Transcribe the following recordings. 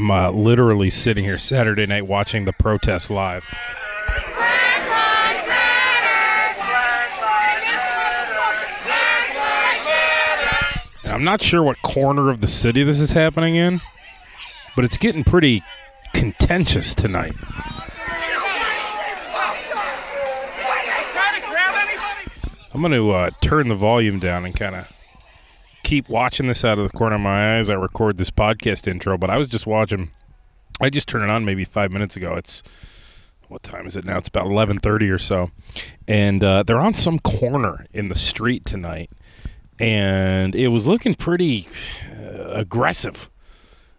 I'm uh, literally sitting here Saturday night watching the protest live. And I'm not sure what corner of the city this is happening in, but it's getting pretty contentious tonight. I'm going to uh, turn the volume down and kind of keep watching this out of the corner of my eyes. I record this podcast intro. But I was just watching. I just turned it on maybe five minutes ago. It's what time is it now? It's about 11:30 or so, and uh, they're on some corner in the street tonight, and it was looking pretty uh, aggressive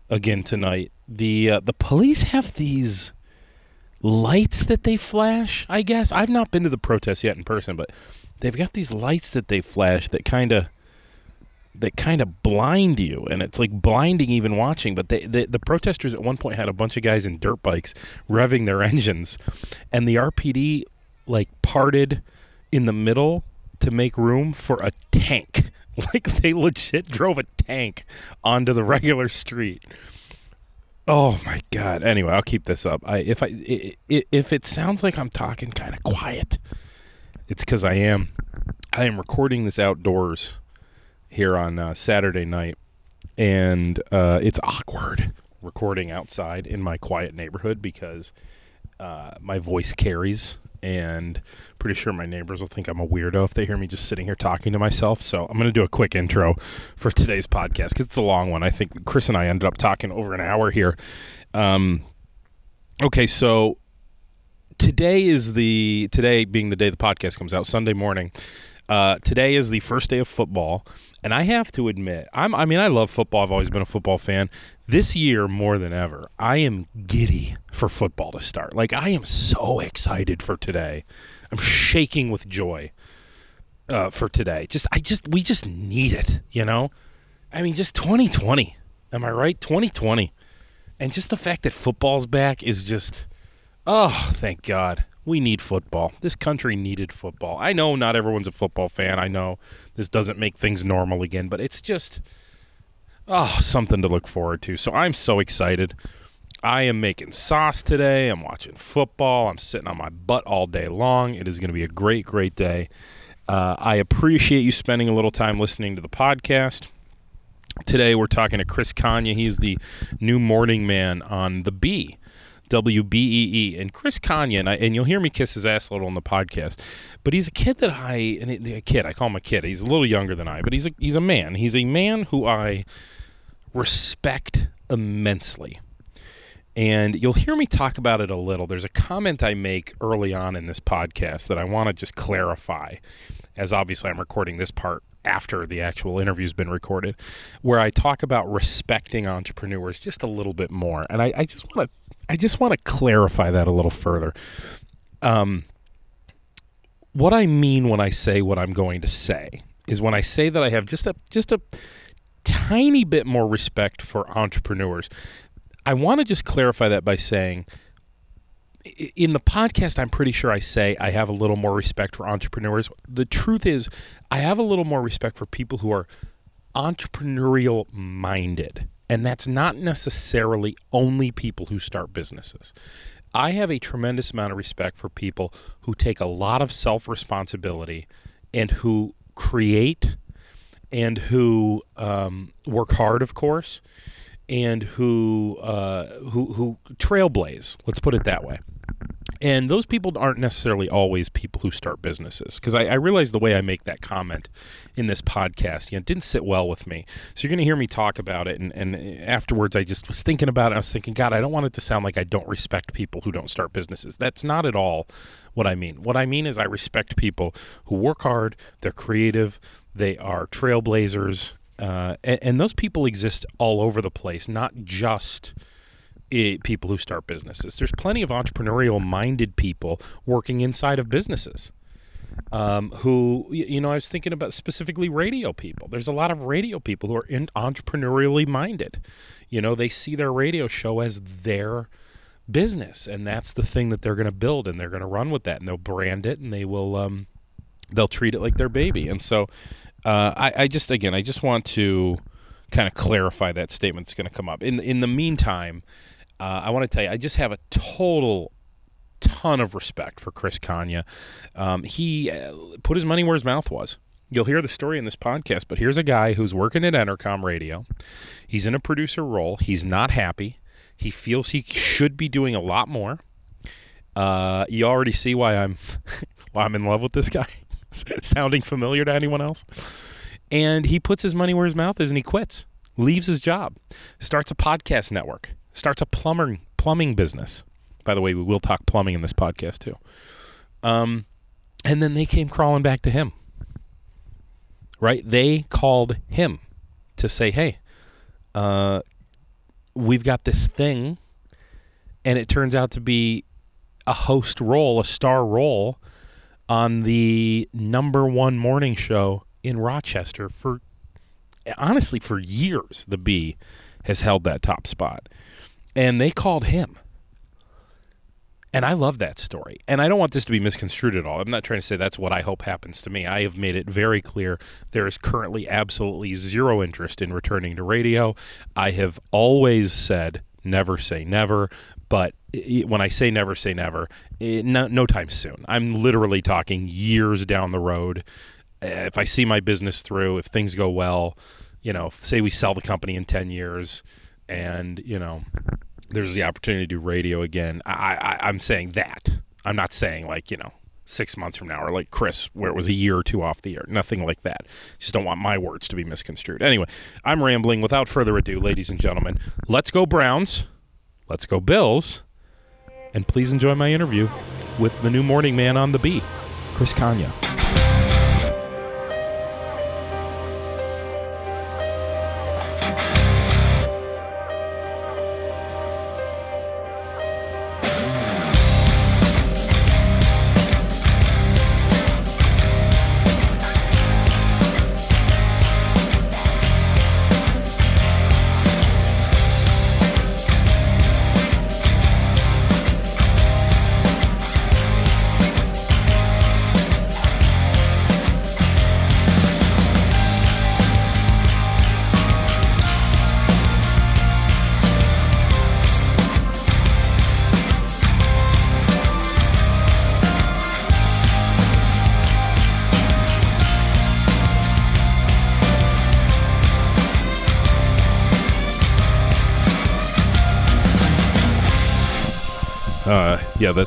again tonight. The uh, the police have these lights that they flash. I guess I've not been to the protest yet in person, but they've got these lights that they flash that kind of that kind of blind you and it's like blinding even watching but they, the protesters at one point had a bunch of guys in dirt bikes revving their engines and the rpd like parted in the middle to make room for a tank. Like they legit drove a tank onto the regular street. Oh my god. Anyway i'll keep this up. I if i if it sounds like i'm talking kind of quiet it's because I am. I am recording this outdoors here on uh, Saturday night, and uh, it's awkward recording outside in my quiet neighborhood because uh, my voice carries, and pretty sure my neighbors will think I'm a weirdo if they hear me just sitting here talking to myself. So I'm going to do a quick intro for today's podcast because it's a long one. I think Chris and I ended up talking over an hour here. Um, okay, so today is the today being the day the podcast comes out Sunday morning. Uh, today is the first day of football, and I have to admit, I'm. I mean, I love football. I've always been a football fan. This year, more than ever, I am giddy for football to start. Like I am so excited for today. I'm shaking with joy uh, for today. Just, I just, we just need it. You know, I mean, just 2020. Am I right? 2020, and just the fact that football's back is just Oh, thank God. We need football. This country needed football. I know not everyone's a football fan. I know this doesn't make things normal again, but it's just oh, something to look forward to. So I'm so excited. I am making sauce today. I'm watching football. I'm sitting on my butt all day long. It is going to be a great, great day. Uh, I appreciate you spending a little time listening to the podcast. Today we're talking to Chris Konya. He's the new morning man on the Bee. WBEE. And Chris Konya, and, I, and, you'll hear me kiss his ass a little on the podcast, but he's a kid that I, and a kid, I call him a kid. He's a little younger than I, but he's a, he's a man. He's a man who I respect immensely. And you'll hear me talk about it a little. There's a comment I make early on in this podcast that I want to just clarify, as obviously I'm recording this part after the actual interview's been recorded, where I talk about respecting entrepreneurs just a little bit more. And I, I just want to I just want to clarify that a little further. Um, what I mean when I say what I'm going to say is when I say that I have just a just a tiny bit more respect for entrepreneurs. I want to just clarify that by saying in the podcast, I'm pretty sure I say I have a little more respect for entrepreneurs. The truth is, I have a little more respect for people who are entrepreneurial minded. And that's not necessarily only people who start businesses. I have a tremendous amount of respect for people who take a lot of self responsibility and who create and who um, work hard, of course, and who uh, who who trailblaze. Let's put it that way. And those people aren't necessarily always people who start businesses. Because I, I realize the way I make that comment in this podcast, you know, didn't sit well with me. So you're going to hear me talk about it. And, and afterwards, I just was thinking about it. I was thinking, God, I don't want it to sound like I don't respect people who don't start businesses. That's not at all what I mean. What I mean is I respect people who work hard, they're creative, they are trailblazers. Uh, and, and those people exist all over the place, not just – people who start businesses. There's plenty of entrepreneurial minded people working inside of businesses. Um, who you know, I was thinking about specifically radio people. There's a lot of radio people who are in entrepreneurially minded. You know, they see their radio show as their business, and that's the thing that they're going to build, and they're going to run with that, and they'll brand it, and they will um, they'll treat it like their baby. And so, uh, I, I just again, I just want to kind of clarify that statement that's going to come up. In in the meantime, uh, I want to tell you, I just have a total ton of respect for Chris Konya. Um, he uh, put his money where his mouth was. You'll hear the story in this podcast, but here's a guy who's working at Entercom Radio. He's in a producer role. He's not happy. He feels he should be doing a lot more. Uh, you already see why I'm why I'm in love with this guy. Sounding familiar to anyone else? And he puts his money where his mouth is, and he quits, leaves his job, starts a podcast network, starts a plumber plumbing business. By the way, we will talk plumbing in this podcast too. Um, and then they came crawling back to him. Right? They called him to say, "Hey, uh, we've got this thing," and it turns out to be a host role, a star role on the number one morning show in Rochester for honestly for years. The Bee has held that top spot, and they called him. And I love that story. And I don't want this to be misconstrued at all. I'm not trying to say that's what I hope happens to me. I have made it very clear there is currently absolutely zero interest in returning to radio. I have always said never say never, but when I say never say never, it, no, no time soon. I'm literally talking years down the road. Eh, if I see my business through, if things go well, you know, say we sell the company in 10 years and, you know, there's the opportunity to do radio again. I, I I'm saying that. I'm not saying like you know six months from now or like Chris where it was a year or two off the air. Nothing like that. Just don't want my words to be misconstrued. Anyway, I'm rambling. Without further ado, ladies and gentlemen, let's go Browns. Let's go Bills. And please enjoy my interview with the new morning man on the Bee, Chris Konya.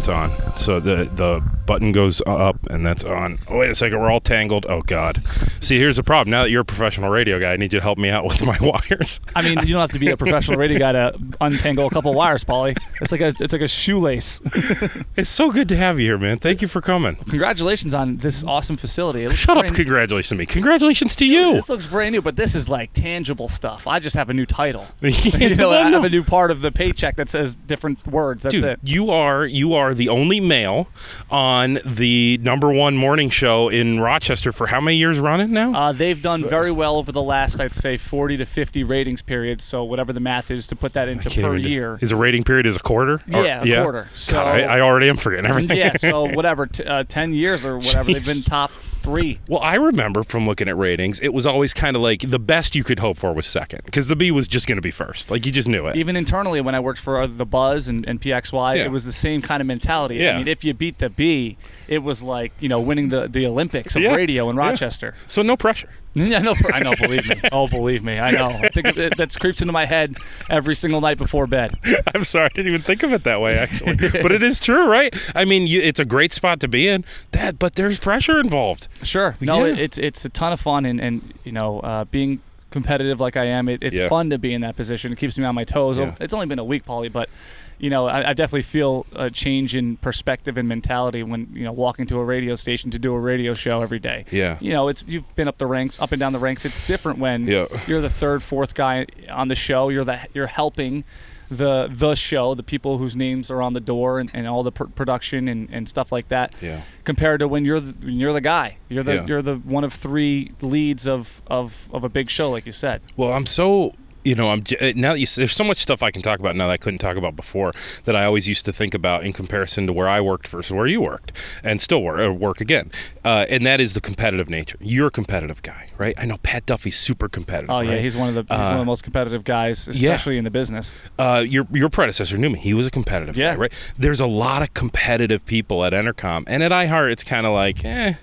That's on. So the the button goes up and that's on. Oh, wait a second, we're all tangled. Oh God. See, here's the problem. Now that you're a professional radio guy, I need you to help me out with my wires. I mean, you don't have to be a professional radio guy to untangle a couple wires, Paulie. It's like a it's like a shoelace. it's so good to have you here, man. Thank you for coming. Congratulations on this awesome facility. Shut up! Congratulations to me. Congratulations to you. This looks brand new, but this is like tangible stuff. I just have a new title. You know, I have a new part of the paycheck that says different words. That's Dude, it. you are you are the only male on the number one morning show in Rochester for how many years running now? Uh, they've done very well over the last, I'd say, 40 to 50 ratings periods. So whatever the math is to put that into per year. Is a rating period is a quarter? Or- Yeah, a quarter. So- God, I, I already am forgetting everything. yeah, so whatever, t- uh, 10 years or whatever, they've been top three. Well, I remember from looking at ratings, it was always kind of like the best you could hope for was second because the Bee was just going to be first. Like you just knew it. Even internally, when I worked for uh, the Buzz and, and PXY, Yeah. it was the same kind of mentality. Yeah. I mean, if you beat the Bee, it was like you know winning the, the Olympics of Yeah. radio in. Rochester. So no pressure. Yeah, no, I know. Believe me. Oh, believe me. I know. I think it, that creeps into my head every single night before bed. I'm sorry, I didn't even think of it that way actually. but it is true, right? I mean, you, it's a great spot to be in. That, but there's pressure involved. Sure. No, Yeah. it, it's it's a ton of fun, and and you know, uh, being competitive like I am, it, it's Yeah. fun to be in that position. It keeps me on my toes. Yeah. It's only been a week, Paulie, but you know, I, I definitely feel a change in perspective and mentality when you know walking to a radio station to do a radio show every day. Yeah. You know, it's you've been up the ranks, up and down the ranks. It's different when Yeah. you're the third, fourth guy on the show. You're the you're helping the the show, the people whose names are on the door, and, and all the pr- production and, and stuff like that. Yeah. Compared to when you're the, when you're the guy, you're the Yeah. you're the one of three leads of, of of a big show, like you said. Well, I'm so you know, I'm uh, now that you there's so much stuff I can talk about now that I couldn't talk about before that I always used to think about in comparison to where I worked versus where you worked and still work, uh, work again, uh, and that is the competitive nature. You're a competitive guy, right? I know Pat Duffy's super competitive. Oh yeah, right? he's one of the he's one of Uh, the most competitive guys, especially in the business. uh, your your predecessor Newman, he was a competitive Yeah. guy, right? There's a lot of competitive people at Entercom, and at iHeart, it's kind of like, eh,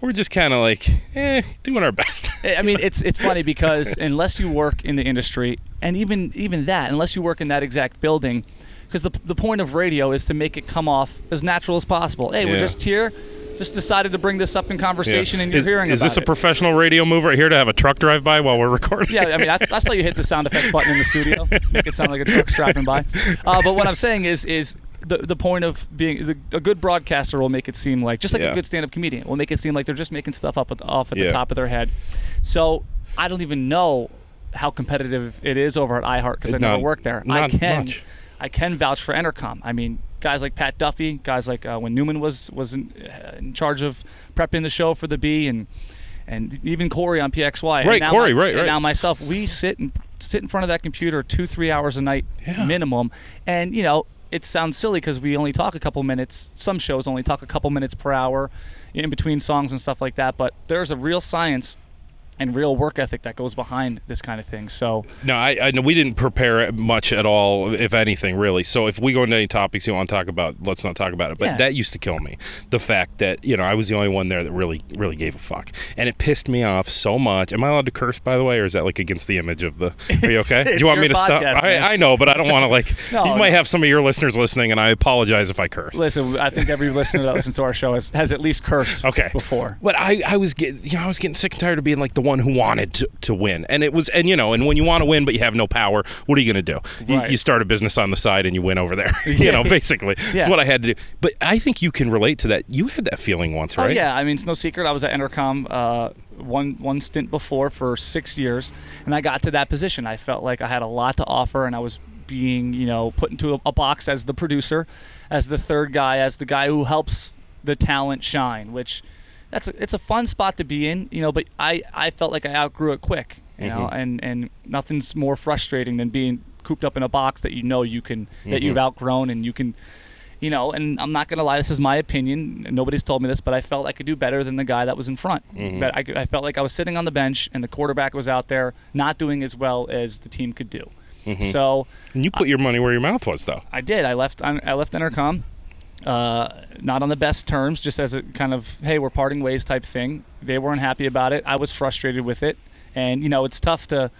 we're just kind of like, eh, doing our best. I mean, it's it's funny because unless you work in the industry, and even even that, unless you work in that exact building, because the the point of radio is to make it come off as natural as possible. Hey, we're just here, just decided to bring this up in conversation, and you're is, hearing is this a it. professional radio move right here to have a truck drive by while we're recording? Yeah, I mean, I, I saw you hit the sound effect button in the studio, make it sound like a truck's driving by. Uh, but what I'm saying is, is the the point of being the, a good broadcaster will make it seem like just like Yeah. a good stand-up comedian will make it seem like they're just making stuff up at, off at Yeah. the top of their head. So I don't even know how competitive it is over at iHeart because I Not- never worked there. I not can much. I can vouch for Entercom. I mean, guys like Pat Duffy, guys like uh, when Newman was was in, uh, in charge of prepping the show for the Bee, and and even Corey on PXY. Right, now Corey, my- right, right. Now myself, we sit and sit in front of that computer two three hours a night Yeah. minimum, and you know it sounds silly because we only talk a couple minutes. Some shows only talk a couple minutes per hour in between songs and stuff like that. But there's a real science and real work ethic that goes behind this kind of thing. So No, I, I know we didn't prepare much at all, if anything, really. So if we go into any topics you want to talk about, let's not talk about it. But Yeah. that used to kill me. The fact that you know I was the only one there that really, really gave a fuck, and it pissed me off so much. Am I allowed to curse, by the way, or is that like against the image of the? Are you okay? Do you want me to stop? podcast, man. I, I know, but I don't want to like. No, you might have some of your listeners listening, and I apologize if I curse. listen, I think every listener that listens to our show has, has at least cursed Okay. before. But I, I was getting, you know, I was getting sick and tired of being like the one who wanted to, to win, and it was, and you know, and when you want to win but you have no power, what are you going to do? You, Right. you start a business on the side and you win over there. you know, basically, Yeah. that's what I had to do. But I think you can relate to that. You had that feeling once, Oh right? yeah, I mean it's no secret. I was at Entercom uh, one one stint before for six years, and I got to that position. I felt like I had a lot to offer, and I was being you know put into a, a box as the producer, as the third guy, as the guy who helps the talent shine. Which that's a, it's a fun spot to be in, you know. But I I felt like I outgrew it quick, you know, Mhm. and and nothing's more frustrating than being cooped up in a box that you know you can that mm-hmm. you've outgrown and you can you know, and I'm not gonna lie, this is my opinion. Nobody's told me this, but I felt I could do better than the guy that was in front. Mm-hmm. But I, I felt like I was sitting on the bench, and the quarterback was out there not doing as well as the team could do. Mm-hmm. So And you put your money where your mouth was, though. I did. I left. I left Entercom, uh, not on the best terms, just as a kind of hey, we're parting ways type thing. They weren't happy about it. I was frustrated with it, and you know, it's tough to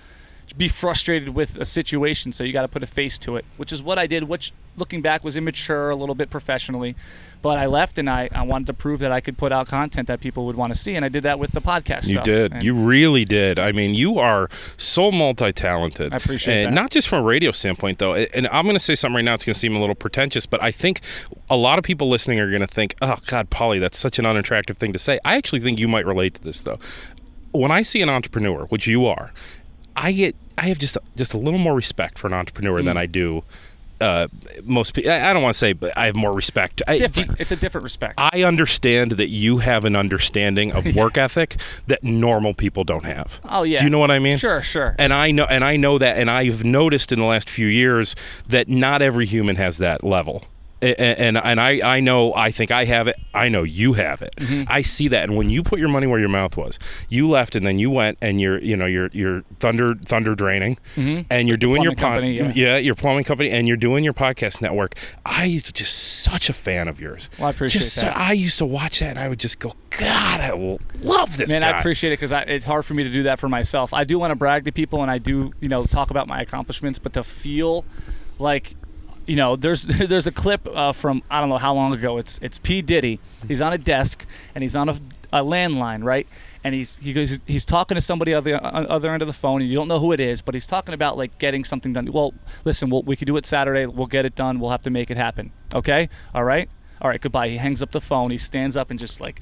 be frustrated with a situation, so you got to put a face to it, which is what I did. Which, looking back, was immature a little bit professionally, but I left and I, I wanted to prove that I could put out content that people would want to see, and I did that with the podcast. You stuff. did. And You really did. I mean, you are so multi-talented. I appreciate and that. not just from a radio standpoint, though. And I'm going to say something right now. It's going to seem a little pretentious, but I think a lot of people listening are going to think, "Oh God, Paulie, that's such an unattractive thing to say." I actually think you might relate to this, though. When I see an entrepreneur, which you are, I get, I have just, just a little more respect for an entrepreneur Mm. than I do. Uh, most people, I I don't want to say, but I have more respect. I, different. it's a different respect. I understand that you have an understanding of work ethic that normal people don't have. oh yeah. Do you know what I mean? Sure, sure. And I know and I know that and I've noticed in the last few years that not every human has that level. And and I, I know I think I have it. I know you have it. Mm-hmm. I see that. And when you put your money where your mouth was, you left and then you went and you're you know you're you're thunder thunder draining, and you're doing your Mm-hmm. pod, company, yeah. your plumbing company, and you're doing your podcast network. I was just such a fan of yours. Well, I appreciate just that. I used to watch that and I would just go, God, I love this Man, guy. I appreciate it because it's hard for me to do that for myself. I do want to brag to people and I do, you know, talk about my accomplishments, but to feel like, you know, there's there's a clip uh, from I don't know how long ago. It's it's P Diddy. He's on a desk and he's on a, a landline, right? And he's he goes he's talking to somebody on the other end of the phone, and you don't know who it is, but he's talking about like getting something done. Well, listen, we'll, we could do it Saturday. We'll get it done. We'll have to make it happen. Okay, all right, all right. Goodbye. He hangs up the phone. He stands up and just like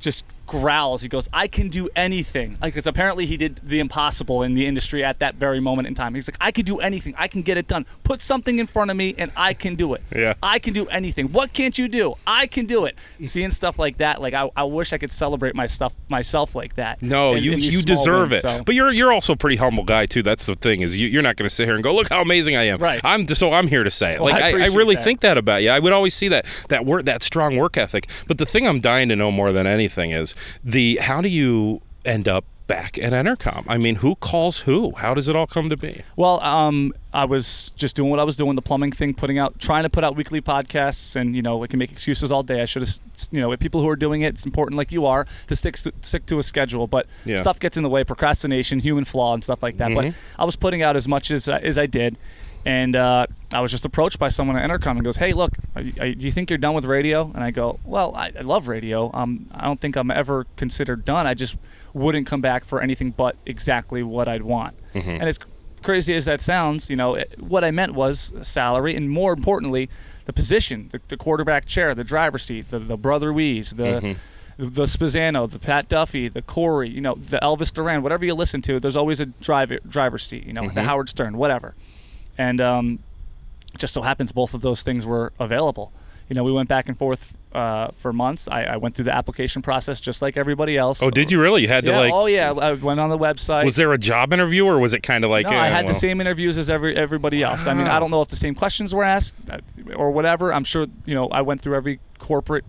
just growls. He goes, "I can do anything," Like, because apparently he did the impossible in the industry at that very moment in time. He's like, "I can do anything. I can get it done. Put something in front of me, and I can do it. Yeah. I can do anything. What can't you do? I can do it." Seeing stuff like that, like I, I wish I could celebrate my stuff myself like that. No, in- you in you deserve wins, it. so- But you're you're also a pretty humble guy too. That's the thing is you, you're not going to sit here and go, look how amazing I am. Right. I'm so I'm here to say it. Well, like I I, I really that. think that about you. I would always see that that work that strong work ethic. But the thing I'm dying to know more than anything is the how do you end up back at Entercom? I mean, who calls who? How does it all come to be? Well, um, I was just doing what I was doing, the plumbing thing, putting out, trying to put out weekly podcasts, and you know, I can make excuses all day. I should have, you know, with people who are doing it, it's important, like you are, to stick to, stick to a schedule. But Yeah. stuff gets in the way, procrastination, human flaw, and stuff like that. But I was putting out as much as uh, as I did, and uh, I was just approached by someone at Entercom and goes, "Hey, look, are you, are do you think you're done with radio?" And I go, "Well, I, I love radio. Um, I don't think I'm ever considered done. I just wouldn't come back for anything but exactly what I'd want." And it's crazy as that sounds, you know, it, what I meant was salary, and more importantly, the position, the, the quarterback chair, the driver's seat, the, the brother Wease, the the Spazzano, the Pat Duffy, the Corey, you know, the Elvis Duran, whatever you listen to, there's always a driver driver's seat, you know, the Howard Stern, whatever, and um, just so happens both of those things were available. You know, we went back and forth uh, for months. I, I went through the application process just like everybody else. Oh, did you really? You had to like. oh yeah. I went on the website. Was there a job interview or was it kind of like? No, eh, I had well, the same interviews as every everybody else. I mean, I don't know if the same questions were asked uh, or whatever. I'm sure you know I went through every corporate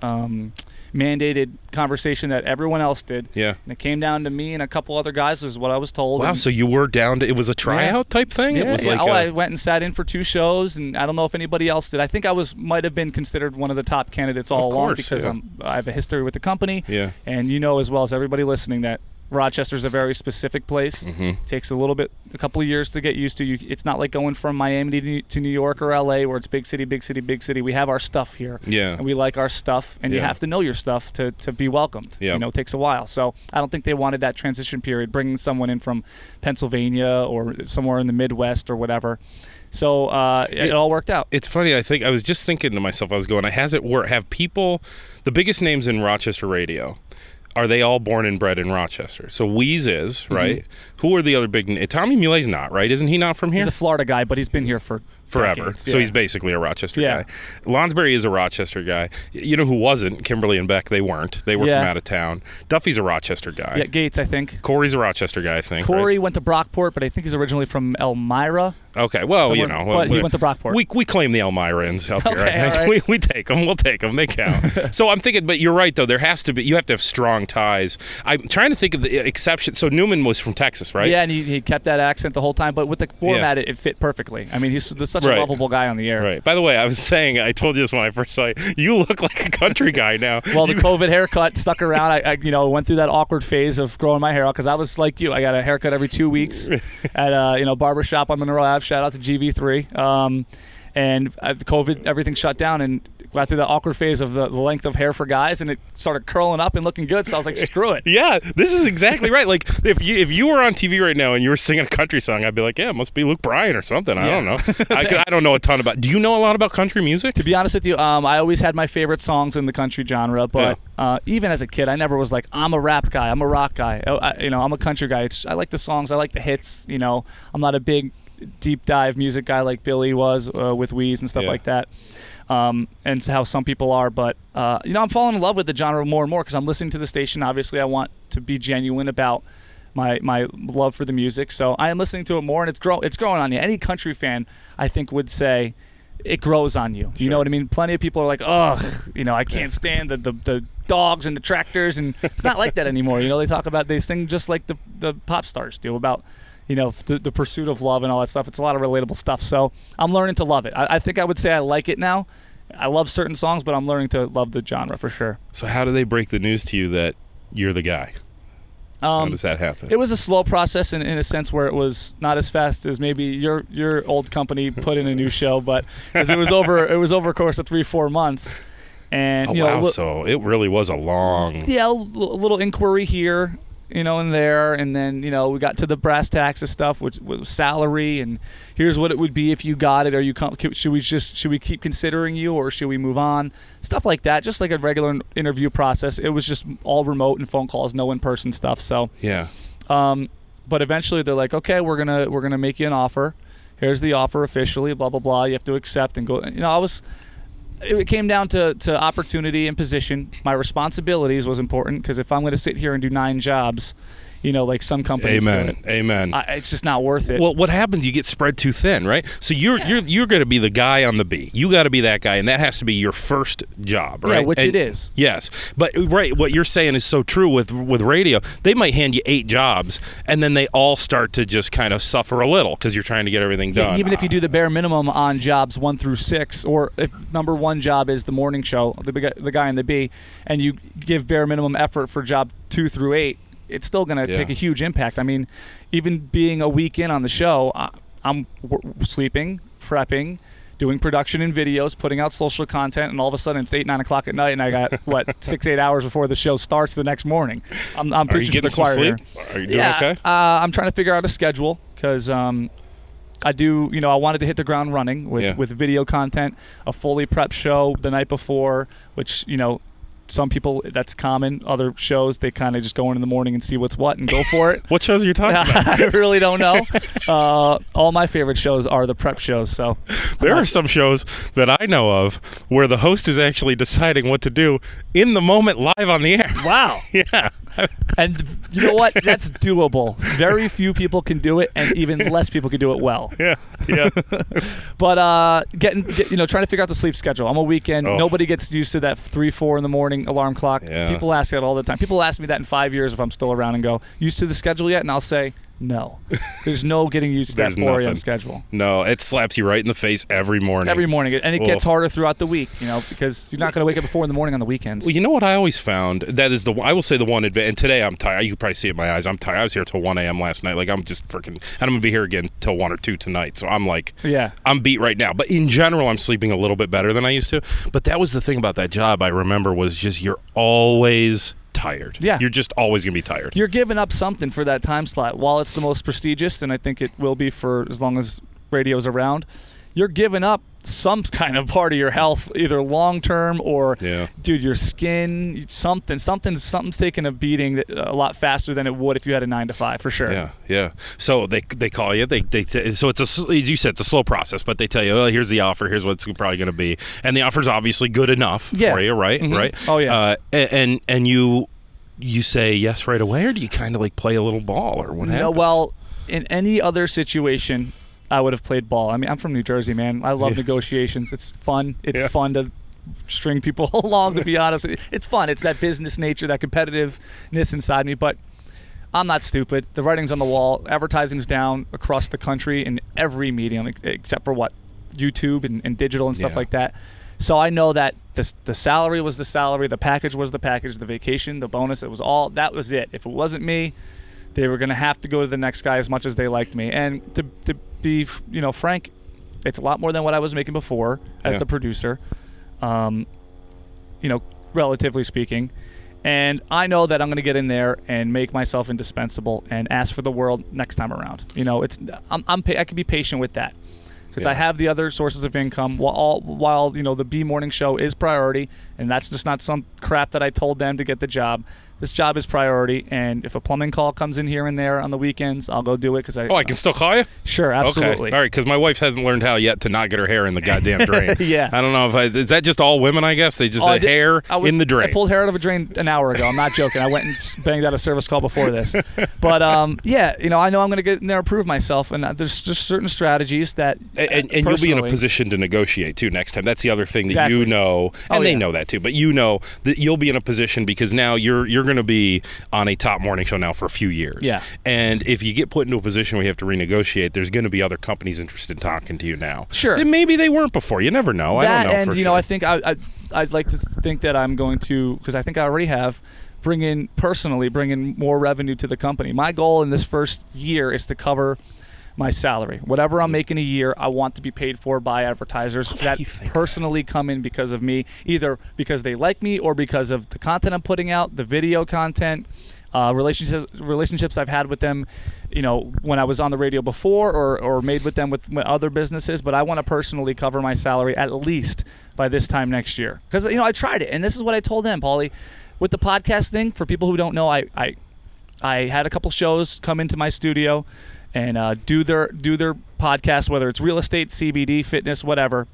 um, mandated conversation that everyone else did. Yeah. And it came down to me and a couple other guys. Is what I was told. Wow, And- so you were down to it was a tryout type thing. yeah, it was yeah. like oh, I I went and sat in for two shows, and I don't know if anybody else did. I think I was might have been considered one of the top candidates all Of along because yeah. I'm, I have a history with the company. Yeah. And you know as well as everybody listening that Rochester's a very specific place. Mm-hmm. Takes a little bit, a couple of years to get used to. You, it's not like going from Miami to New, to New York or LA, where it's big city, big city, big city. We have our stuff here, Yeah. and we like our stuff, and you have to know your stuff to, to be welcomed. Yeah. You know, it takes a while. So I don't think they wanted that transition period, bringing someone in from Pennsylvania or somewhere in the Midwest or whatever. So uh, it, It- all worked out. It's funny. I think I was just thinking to myself. I was going. Has it work? Have people, the biggest names in Rochester radio, are they all born and bred in Rochester? So Wease is Mm-hmm. right. Who are the other big? Tommy Mulet's not right. Isn't he not from here? He's a Florida guy, but he's been here for Forever. decades. So Yeah. he's basically a Rochester Yeah. guy. Lonsberry is a Rochester guy. You know who wasn't? Kimberly and Beck. They weren't. They were Yeah. from out of town. Duffy's a Rochester guy. yeah, Gates, I think. Corey's a Rochester guy. I think. right? Corey went to Brockport, but I think he's originally from Elmira. Okay, well, you know, but he we- went to Brockport. We, we claim the Elmirans up here. Okay, I think right. we, we take them. We'll take them. They count. so I'm thinking, but you're right though. There has to be. You have to have strong ties. I'm trying to think of the exception. So Newman was from Texas, right? Yeah, and he, he kept that accent the whole time, but with the format, it, it fit perfectly. I mean, he's there's such Right. a lovable guy on the air. Right. By the way, I was saying, I told you this when I first saw you. You look like a country guy now. Well, the You- COVID haircut stuck around. I, I, you know, went through that awkward phase of growing my hair out because I was like you. I got a haircut every two weeks at a you know barbershop on Monroe Ave. Shout out to GV3. Um, and uh, COVID, everything shut down, and got through the awkward phase of the, the length of hair for guys, and it started curling up and looking good. So I was like, screw it. Yeah, this is exactly right. Like if you if you were on TV right now and you were singing a country song, I'd be like, yeah, it must be Luke Bryan or something. I Yeah. don't know. I, I don't know a ton about. Do you know a lot about country music? To be honest with you, um, I always had my favorite songs in the country genre, but uh, even as a kid, I never was like, I'm a rap guy, I'm a rock guy. Oh, I, you know, I'm a country guy. It's, I like the songs, I like the hits. You know, I'm not a big deep dive music guy like Billy was uh, with Wease and stuff Yeah. like that. Um, and how some people are, but uh, you know, I'm falling in love with the genre more and more because I'm listening to the station. Obviously, I want to be genuine about my my love for the music, so I am listening to it more, and it's grow it's growing on you. Any country fan, I think, would say it grows on you. You know what I mean? Plenty of people are like, ugh, you know, I can't stand the, the, the dogs and the tractors, and it's not like that anymore. You know, they talk about they sing just like the the pop stars do about. You know the, the pursuit of love and all that stuff. It's a lot of relatable stuff. So I'm learning to love it. I, I think I would say I like it now. I love certain songs, but I'm learning to love the genre for sure. So how do they break the news to you that you're the guy? how Um, does that happen? It was a slow process in, in a sense where it was not as fast as maybe your your old company put in a new show, but because it was over it was over a course of three four months, and oh you know wow! li- so it really was a long. yeah a little inquiry here, you know, in there, and then you know we got to the brass of stuff, which was salary, and here's what it would be if you got it. Are you should we just should we keep considering you, or should we move on? Stuff like that, just like a regular interview process. It was just all remote and phone calls, no in person stuff. So, Yeah. um, but eventually they're like, okay, we're gonna we're gonna make you an offer. Here's the offer officially. Blah blah blah. You have to accept and go. You know, I was. It came down to, to opportunity and position. My responsibilities was important because if I'm going to sit here and do nine jobs, you know, like some companies do Amen. Amen. I, it's just not worth it. well, what happens? You get spread too thin, right? So you're you're you're going to be the guy on the Bee. You got to be that guy, and that has to be your first job, right? Yeah, which And- it is. Yes, but right, what you're saying is so true with with radio. They might hand you eight jobs, and then they all start to just kind of suffer a little because you're trying to get everything Yeah, done. even if you do the bare minimum on jobs one through six, or if number one job is the morning show, the the guy in the Bee, and you give bare minimum effort for job two through eight, it's still going to Yeah. take a huge impact. I mean, even being a week in on the show, I, I'm w- sleeping, prepping. Doing production and videos, putting out social content, and all of a sudden it's eight, nine o'clock at night, and I got what six, eight hours before the show starts the next morning. I'm, I'm preaching to the choir here. sleep? Are you doing yeah, okay? uh, I'm trying to figure out a schedule because um, I do, you know, I wanted to hit the ground running with, Yeah. with video content, a fully prep show the night before, which, you know, some people that's common. Other shows they kind of just go in in the morning and see what's what and go for it. What shows are you talking about? I really don't know. Uh, all my favorite shows are the prep shows. So There are some shows that I know of where the host is actually deciding what to do in the moment live on the air. wow, Yeah. and you know what? That's doable. Very few people can do it, and even less people can do it well. Yeah. Yeah. But uh, getting, get, you know, trying to figure out the sleep schedule. I'm a weekend. Oh. Nobody gets used to that three, four in the morning alarm clock. Yeah. People ask that all the time. People ask me that in five years if I'm still around and go, used to the schedule yet? And I'll say, no. There's no getting used to that There's 4 a.m. schedule. No, it slaps you right in the face every morning. Every morning, and it Ugh. gets harder throughout the week, you know, because you're not going to wake up at four in the morning on the weekends. Well, you know what I always found that is the I will say the one advantage. And today I'm tired. You can probably see it in my eyes. I'm tired. I was here till 1 a.m. last night. Like I'm just freaking. And I'm gonna be here again till one or two tonight. So I'm like, Yeah. I'm beat right now. But in general, I'm sleeping a little bit better than I used to. But that was the thing about that job. I remember was just you're always tired. Yeah. You're just always gonna be tired. You're giving up something for that time slot. While it's the most prestigious, and I think it will be for as long as radio's around, you're giving up some kind of part of your health, either long term or, Yeah. dude, your skin, something, something's something's taking a beating a lot faster than it would if you had a nine to five, for sure. Yeah, yeah. So they they call you. They they so it's a as you said it's a slow process, but they tell you, oh, here's the offer. Here's what it's probably going to be, and the offer's obviously good enough Yeah. for you, right? Mhm. Right. Oh, yeah. Uh, and and you you say yes right away, or do you kind of like play a little ball, or what No, happens? well, in any other situation, I would have played ball. I mean, I'm from New Jersey, man. I love Yeah. negotiations. It's fun. It's Yeah. fun to string people along. To be honest, it's fun. It's that business nature, that competitiveness inside me. But I'm not stupid. The writing's on the wall. Advertising's down across the country in every medium except for what YouTube and, and digital and stuff Yeah. like that. So I know that the, the salary was the salary, the package was the package, the vacation, the bonus, it was all that was it. If it wasn't me, they were going to have to go to the next guy as much as they liked me. And to, to be, you know, frank, it's a lot more than what I was making before as Yeah. the producer, um, you know, relatively speaking. And I know that I'm going to get in there and make myself indispensable and ask for the world next time around. You know, it's I'm, I'm I can be patient with that because I have the other sources of income. While all, while you know the Bee morning show is priority, and that's just not some crap that I told them to get the job. This job is priority, and if a plumbing call comes in here and there on the weekends, I'll go do it because I. oh, I can still call you. Sure, absolutely. Okay. All right, because my wife hasn't learned how yet to not get her hair in the goddamn drain. Yeah. I don't know if I, is that just all women. I guess they just Oh, the hair was- in the drain. I pulled hair out of a drain an hour ago. I'm not joking. I went and banged out a service call before this. But um, yeah, you know, I know I'm going to get in there and prove myself, and uh, there's just certain strategies that. and, and, and you'll be in a position to negotiate too next time. That's the other thing that Exactly. you know, and Oh, they yeah. know that too. But you know that you'll be in a position because now you're you're going to be on a top morning show now for a few years. Yeah. And if you get put into a position where you have to renegotiate, there's going to be other companies interested in talking to you now. Sure. Then maybe they weren't before. You never know. that I don't know and for you sure. know, I think I, I I'd like to think that I'm going to because I think I already have bring in personally bring in more revenue to the company. My goal in this first year is to cover my salary. Whatever I'm making a year, I want to be paid for by advertisers that personally come in because of me, either because they like me or because of the content I'm putting out, the video content. uh, relationships relationships I've had with them, you know, when I was on the radio before or, or made with them with, with other businesses. But I want to personally cover my salary at least by this time next year because you know I tried it and this is what I told them, Paulie, with the podcast thing. For people who don't know, I I, I had a couple shows come into my studio and uh, do their do their podcast, whether it's real estate, CBD, fitness, whatever.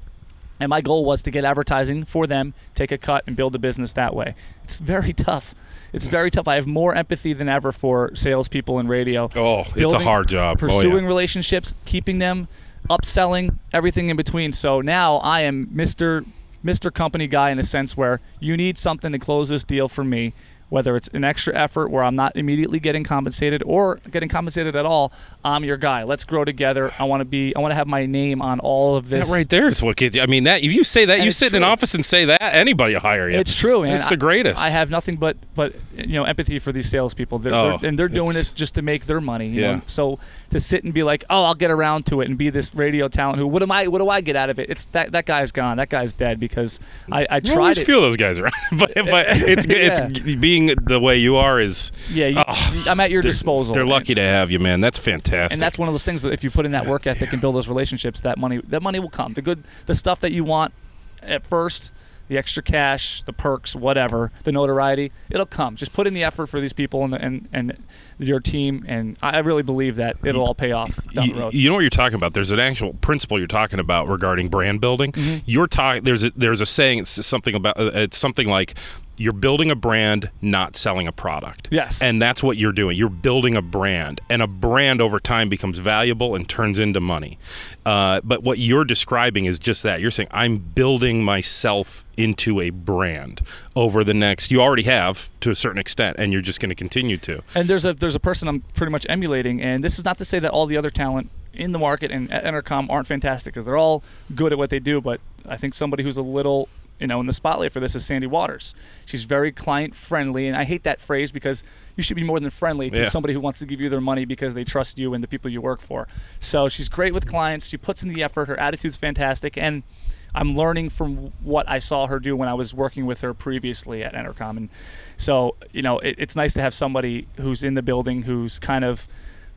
And my goal was to get advertising for them, take a cut, and build a business that way. It's very tough. It's very tough. I have more empathy than ever for salespeople in radio. Oh, it's a hard job. Oh, yeah. Pursuing relationships, keeping them, upselling, everything in between. So now I am Mr. Mr. Company guy in a sense where you need something to close this deal for me, whether it's an extra effort where I'm not immediately getting compensated or getting compensated at all. I'm your guy. Let's grow together. I want to be. I want to have my name on all of this. That right there is what gets you. I mean, that if you say that, And you sit in an office and say that, anybody will hire you. It's true, man. It's the greatest. I, have nothing but but you know empathy for these salespeople, they're, Oh, they're, and they're doing this just to make their money. You Yeah. Know? So to sit and be like, oh, I'll get around to it and be this radio talent. Who? What am I? What do I get out of it? It's that that guy's gone. That guy's dead because I, I I tried always it. feel those guys around, but but it's it's being the way you are is. yeah, you, Oh, I'm at your they're- disposal. They're lucky to have you, man. That's fantastic. and that's one of those things that if you put in that work ethic and build those relationships, that money that money will come. The good, the stuff that you want at first, the extra cash, the perks, whatever, the notoriety, it'll come. Just put in the effort for these people and and, and your team, and I really believe that it'll all pay off down you, the road. you know what you're talking about. There's an actual principle you're talking about regarding brand building. Mm-hmm. You're talking. There's a, there's a saying. It's something about. uh, It's something like. You're building a brand, not selling a product. Yes. And that's what you're doing. You're building a brand, and a brand over time becomes valuable and turns into money. Uh, but what you're describing is just that. You're saying, I'm building myself into a brand over the next. You already have to a certain extent, and you're just going to continue to. And there's a there's a person I'm pretty much emulating, and this is not to say that all the other talent in the market and at Entercom aren't fantastic because they're all good at what they do. But I think somebody who's a little you know in the spotlight for this is Sandy Waters. She's very client friendly, and I hate that phrase because you should be more than friendly to Yeah. somebody who wants to give you their money because they trust you and the people you work for. So she's great with clients. She puts in the effort. Her attitude's fantastic, and I'm learning from what I saw her do when I was working with her previously at Entercom. And so, you know, it, it's nice to have somebody who's in the building who's kind of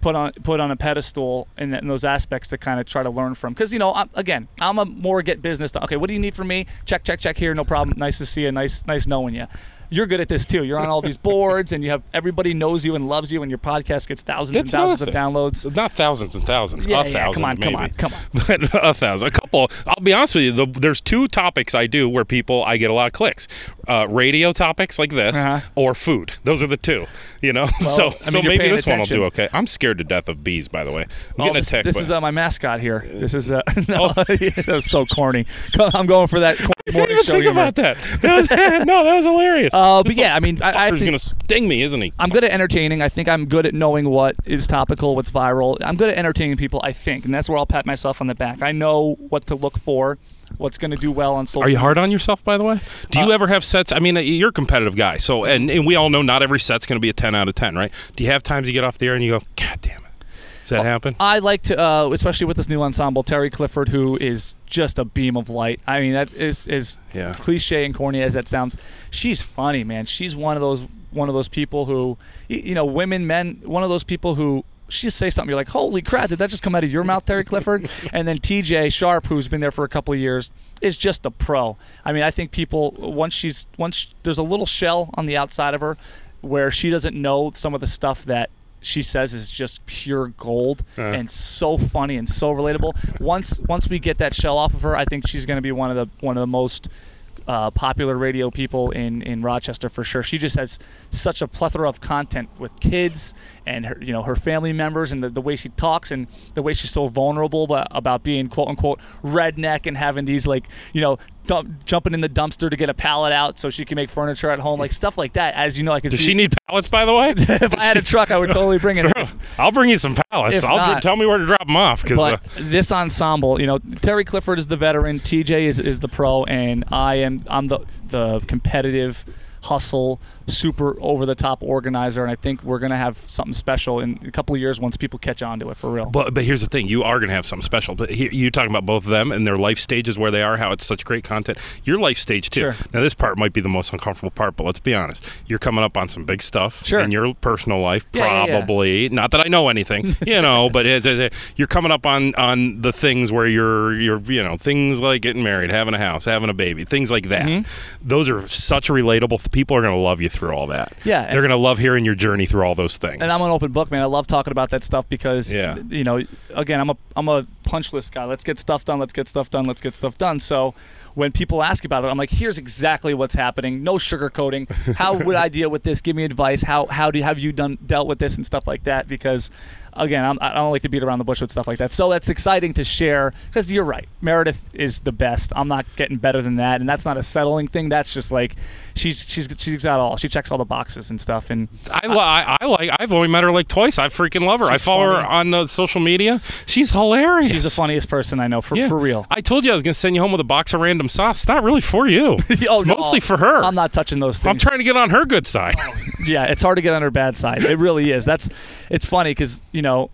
put on put on a pedestal in, in those aspects to kind of try to learn from. Because you know, I'm, again, I'm a more get business. Okay, what do you need from me? Check, check, check here. No problem. Nice to see you. Nice, nice knowing you. You're good at this too. You're on all these boards, and you have everybody knows you and loves you, and your podcast gets thousands That's and thousands of downloads. Not thousands and thousands. Yeah, a yeah, thousand. come on, come on, come on. But a thousand, a couple. I'll be honest with you. The, there's two topics I do where people I get a lot of clicks: uh, radio topics like this, Uh-huh. or food. Those are the two. You know, so I mean, so maybe this one will do okay. I'm scared to death of bees, by the way. I'm Oh, getting this, a tick. this is uh, my mascot here. This is uh, no, Oh. that was so corny. I'm going for that corny morning show think humor. about that. that was, no, that was hilarious. Uh, but yeah, I mean, I, I think gonna sting me, isn't he? I'm good at entertaining. I think I'm good at knowing what is topical, what's viral. I'm good at entertaining people, I think, and that's where I'll pat myself on the back. I know what to look for, what's going to do well on social. Are you hard on yourself, by the way? Do you Uh, ever have sets? I mean, uh, you're a competitive guy, so and, and we all know not every set's going to be a 10 out of 10, right? Do you have times you get off the air and you go, God damn? Does that happen? I like to, uh, especially with this new ensemble, Terry Clifford, who is just a beam of light. I mean, that is is Yeah. cliche and corny as that sounds. She's funny, man. She's one of those one of those people who, you know, women, men, one of those people who. She say something, you're like, "Holy crap! Did that just come out of your mouth, Terry Clifford?" and then T.J. Sharp, who's been there for a couple of years, is just a pro. I mean, I think people once she's once there's a little shell on the outside of her, where she doesn't know some of the stuff that she says is just pure gold Uh. and so funny and so relatable. Once once we get that shell off of her, I think she's going to be one of the one of the most uh, popular radio people in, in Rochester for sure. She just has such a plethora of content with kids and her you know her family members and the, the way she talks and the way she's so vulnerable about, about being quote unquote redneck and having these like you know dump, jumping in the dumpster to get a pallet out so she can make furniture at home like stuff like that. As you know, I can Does see she need pallets, by the way? if I had a truck, I would totally bring it. I'll bring you some pallets. If I'll not- tell me where to drop them off because uh, this ensemble, you know, Terry Clifford is the veteran, TJ is, is the pro, and I am I'm the the competitive hustle, super over the top organizer, and I think we're gonna have something special in a couple of years once people catch on to it for real. But but here's the thing: you are going to have something special. But here, you talking about both of them and their life stages where they are, how it's such great content. Your life stage too. Sure. Now this part might be the most uncomfortable part, but let's be honest: you're coming up on some big stuff Sure. in your personal life, Yeah, yeah, yeah. probably. Not that I know anything, you know, but it, it- it- you're coming up on on the things where you're you're you know things like getting married, having a house, having a baby, things like that. Mhm. Those are such relatable. People are going to love you through all that. Yeah, they're going to love hearing your journey through all those things. and I'm an open book, man. I love talking about that stuff because, Yeah. you know, again, I'm a I'm a punch list guy. Let's get stuff done. Let's get stuff done. Let's get stuff done. So when people ask about it, I'm like, here's exactly what's happening. No sugarcoating. How would I deal with this? Give me advice. How how do have you done dealt with this and stuff like that? Because again, I'm, I don't like to beat around the bush with stuff like that. So that's exciting to share because you're right. Meredith is the best. I'm not getting better than that, and that's not a settling thing. That's just like she's she's she's got all. She checks all the boxes and stuff. And I, I, I like. I've only met her like twice. I freaking love her. I follow her on the social media. She's hilarious. she's the funniest person I know for Yeah. for real. I told you I was gonna send you home with a box of random sauce. It's not really for you. Oh, it's no, mostly for her. I'm not touching those things. I'm trying to get on her good side. yeah, it's hard to get on her bad side. It really is. That's it's funny because you know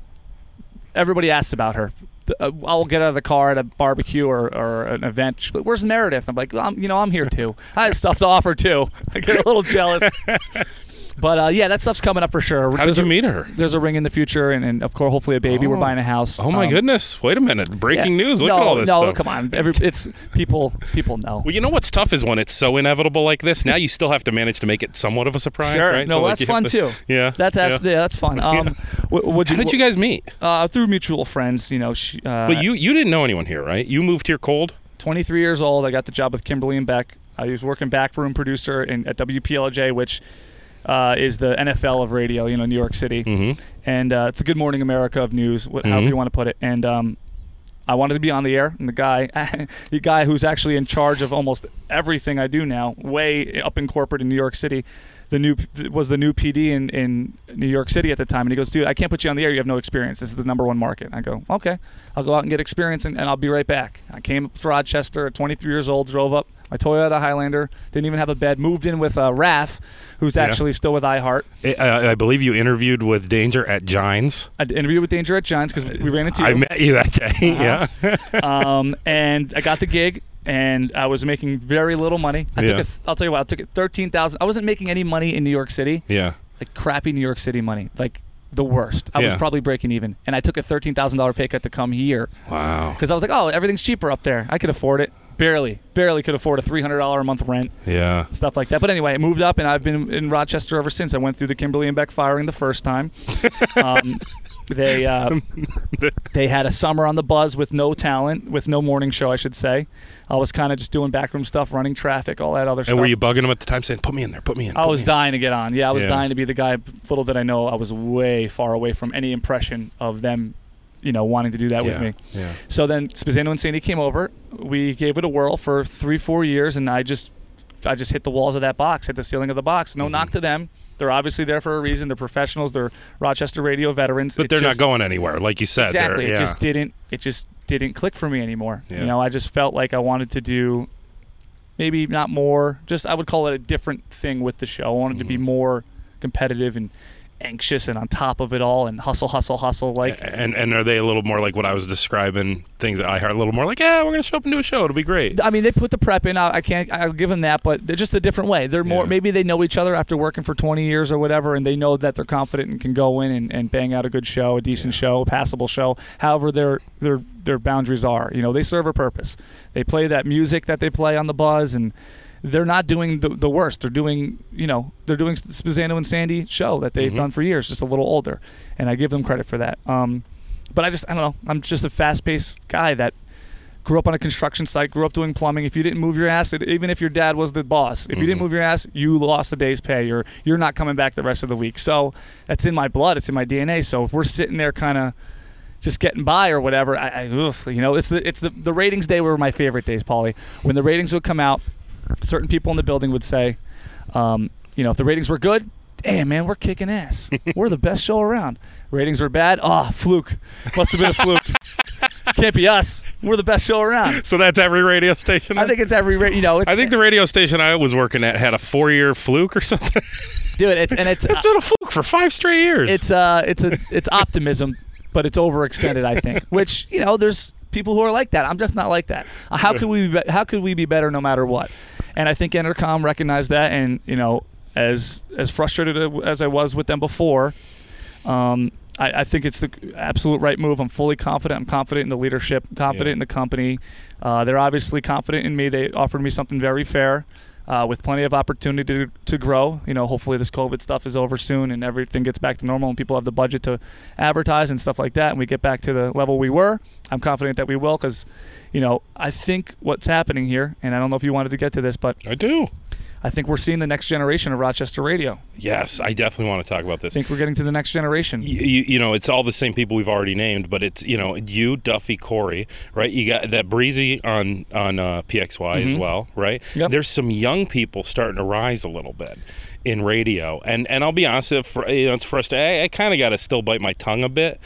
everybody asks about her. Uh, I'll get out of the car at a barbecue or, or an event. Like, Where's Meredith? I'm like, well, I'm, you know, I'm here too. I have stuff to offer too. I get a little jealous. But uh, yeah, that stuff's coming up for sure. How did There's you a- meet her? There's a ring in the future, and, and of course, hopefully a baby. We're Oh. buying a house. Oh my Um, goodness! Wait a minute! Breaking yeah. news! Look no, at all this no, stuff. come on. Every, it's people. People know. Well, you know what's tough is when it's so inevitable like this. Now you still have to manage to make it somewhat of a surprise, Sure. right? No, So, like, that's fun to- too. Yeah, That's yeah. absolutely yeah. that's fun. Um, what, what'd How did you guys meet? Uh, through mutual friends. You know, she, uh, But you you didn't know anyone here, right? You moved here cold. 23 years old. I got the job with Kimberly and Beck. I was working backroom producer in, at WPLJ, which uh, is the NFL of radio, you know, New York City. Mm-hmm. And uh, it's a Good Morning America of news, wh- however Mhm. you want to put it. And um, I wanted to be on the air. And the guy, the guy who's actually in charge of almost everything I do now, way up in corporate in New York City, the new was the new PD in, in New York City at the time. And he goes, dude, I can't put you on the air. You have no experience. This is the number one market. I go, okay, I'll go out and get experience and, and I'll be right back. I came up to Rochester at 23 years old, drove up my Toyota Highlander, didn't even have a bed, moved in with uh, Raph, who's Yeah. actually still with iHeart. I, I believe you interviewed with Danger at Gines. I interviewed with Danger at Giants because we ran into you. I met you that day. Uh-huh. Yeah. um, and I got the gig, and I was making very little money. I took Yeah. it. I'll tell you what. I took it thirteen thousand. I wasn't making any money in New York City, yeah. like crappy New York City money, like the worst. I was probably breaking even, and I took a thirteen thousand dollar pay cut to come here Wow. because I was like, oh, everything's cheaper up there. I could afford it. Barely, barely could afford a three hundred dollar a month rent, Yeah. stuff like that. But anyway, I moved up, and I've been in Rochester ever since. I went through the Kimberly and Beck firing the first time. Um, they uh, they had a summer on the buzz with no talent, with no morning show, I should say. I was kind of just doing backroom stuff, running traffic, all that other stuff. And were you bugging them at the time, saying, "Put me in there, put me in"? I was me in." dying to get on. Yeah, I was Yeah. dying to be the guy. Little did I know, I was way far away from any impression of them, you know, wanting to do that with me. Yeah. So then Spazzano and Sandy came over. We gave it a whirl for three, four years, and I just, I just hit the walls of that box, hit the ceiling of the box. No Mhm. knock to them. They're obviously there for a reason. They're professionals. They're Rochester radio veterans. But It they're just- not going anywhere, like you said. Exactly. yeah. It just didn't. It just didn't click for me anymore. Yeah. You know, I just felt like I wanted to do, maybe not more. Just I would call it a different thing with the show. I wanted to be Mhm. more competitive and anxious and on top of it all and hustle, hustle, hustle. Like and and are they a little more like what I was describing? Things that I heard a little more like, yeah, we're gonna show up and do a show. It'll be great. I mean, they put the prep in. I, I can't. I'll give them that, but they're just a different way. They're more. Yeah. Maybe they know each other after working for 20 years or whatever, and they know that they're confident and can go in and, and bang out a good show, a decent Yeah. show, a passable show. However, their their their boundaries are. You know, they serve a purpose. They play that music that they play on the buzz, and they're not doing the, the worst. They're doing, you know, they're doing Spazzano and Sandy show that they've Mhm. done for years, just a little older, and I give them credit for that. Um, but I just, I don't know. I'm just a fast-paced guy that grew up on a construction site, grew up doing plumbing. If you didn't move your ass, it- even if your dad was the boss, if you didn't Mhm. move your ass, you lost the day's pay. You're you're not coming back the rest of the week. So that's in my blood. It's in my DNA. So if we're sitting there, kind of. Just getting by or whatever, I, I oof, you know, it's the it's the the ratings day were my favorite days, Paulie. When the ratings would come out, certain people in the building would say, um, you know, if the ratings were good, damn man, we're kicking ass. we're the best show around. Ratings were bad, ah, fluke. Must have been a fluke. Can't be us. We're the best show around. So that's every radio station. I think it's every ra- you know. It's, I think the radio station I was working at had a four-year fluke or something. dude, it's and it's it's been a fluke for five straight years. it's uh it's a it's optimism, but it's overextended. I think, which you know, there's people who are like that. I'm just not like that. How could we be, how could we be better no matter what? And I think Entercom recognized that, and you know, as as frustrated as I was with them before, um, I, I think it's the absolute right move. I'm fully confident. I'm confident in the leadership. confident Yeah. in the company. Uh, they're obviously confident in me. They offered me something very fair. Uh, with plenty of opportunity to, to grow, you know, hopefully this COVID stuff is over soon and everything gets back to normal and people have the budget to advertise and stuff like that, and we get back to the level we were. I'm confident that we will, because, you know, I think what's happening here, and I don't know if you wanted to get to this, but I do. I think we're seeing the next generation of Rochester radio. Yes, I definitely want to talk about this. I think we're getting to the next generation. you, you, you know, it's all the same people we've already named, but it's you know you, Duffy, Corey, right? You got that Breezy on on uh, PXY as Mhm. well, right? Yep. There's some young people starting to rise a little bit in radio, and and I'll be honest, if you know, it's frustrating. I, I kind of got to still bite my tongue a bit,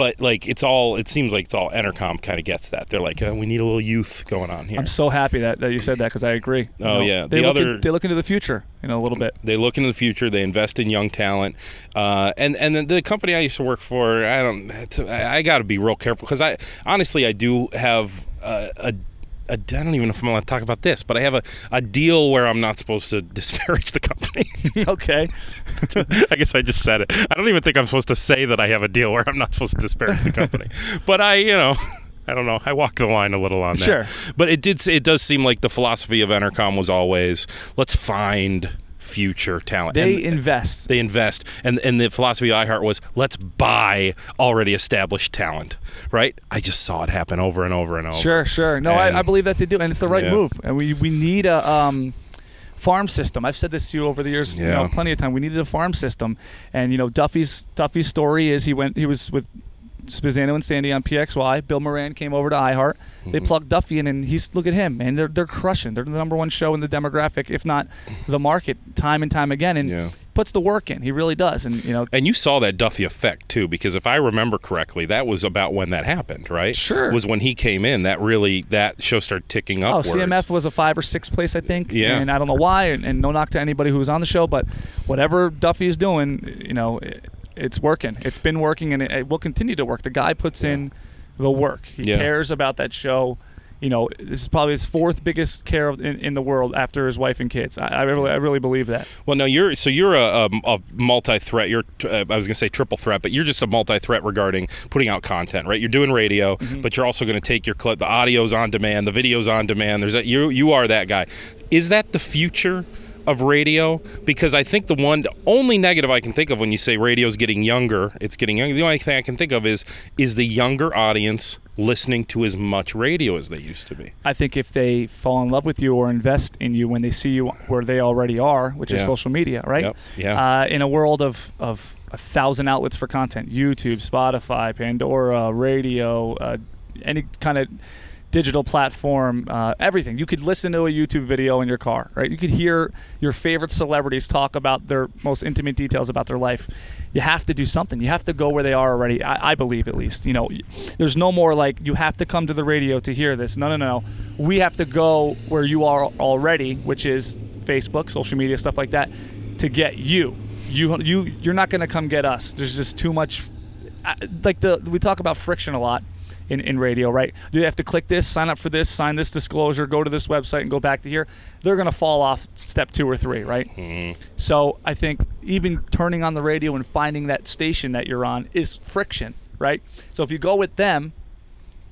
but like it's all it seems like it's all Entercom kind of gets that. They're like, oh, we need a little youth going on here. I'm so happy that, that you said that because I agree. You Oh, know, yeah. They The look other- in- they look into the future, you know, a little bit. they look into the future. They invest in young talent, uh, and and the, the company I used to work for, I don't, I, I got to be real careful because I honestly I do have a, a I don't even know if I'm allowed to talk about this, but I have a, a deal where I'm not supposed to disparage the company. okay. I guess I just said it. I don't even think I'm supposed to say that I have a deal where I'm not supposed to disparage the company, but I, you know. I don't know. I walk the line a little on that. Sure. But it did. It does seem like the philosophy of Entercom was always let's find future talent. They And- invest. they invest and and the philosophy of iheart was let's buy already established talent right i just saw it happen over and over and over Sure, sure. No, I, And- I believe that they do, and it's the right Yeah. move. And we we need a um, farm system. I've said this to you over the years, you know, Yeah. plenty of time. We needed a farm system, and you know, Duffy's Duffy's story is he went he was with Spizzano and Sandy on PXY. Bill Moran came over to iHeart. They Mm-hmm. plugged Duffy in, and he's look at him, man. They're they're crushing. They're the number one show in the demographic, if not the market, time and time again. And Yeah. puts the work in. He really does. And you know, and you saw that Duffy effect too, because if I remember correctly, that was about when that happened, right? Sure. Was when he came in that really that show started ticking up. Oh. CMF was a five or six place, I think. Yeah. And I don't know why, and, and no knock to anybody who was on the show, but whatever Duffy is doing, you know, it, it's working. It's been working, and it, it will continue to work. The guy puts in the work. He Yeah. cares about that show. You know, this is probably his fourth biggest care of, in, in the world after his wife and kids. I, I really, I really believe that. Well, no, you're so you're a, a, a multi-threat. You're uh, I was going to say triple threat, but you're just a multi-threat regarding putting out content, right? You're doing radio, Mm-hmm. but you're also going to take your clip. The audio's on demand, the video's on demand. There's that you you are that guy. Is that the future? Of radio, because I think the one the only negative I can think of when you say radio is getting younger, it's getting younger. The only thing I can think of is is the younger audience listening to as much radio as they used to be. I think if they fall in love with you or invest in you when they see you where they already are, which is social media, right? Yep. Yeah. Uh, in a world of, of a thousand outlets for content YouTube, Spotify, Pandora, radio, uh, any kind of digital platform, uh, everything. You could listen to a YouTube video in your car, right? You could hear your favorite celebrities talk about their most intimate details about their life. You have to do something. You have to go where they are already. I, I believe, at least. You know, there's no more like you have to come to the radio to hear this. No, no, no. We have to go where you are already, which is Facebook, social media, stuff like that, to get you. You, you, you're not going to come get us. There's just too much. uh, Like the we talk about friction a lot in, in radio, right? Do they have to click this, sign up for this, sign this disclosure, go to this website, and go back to here? They're going to fall off step two or three, right? Mm-hmm. So I think even turning on the radio and finding that station that you're on is friction, right? So if you go with them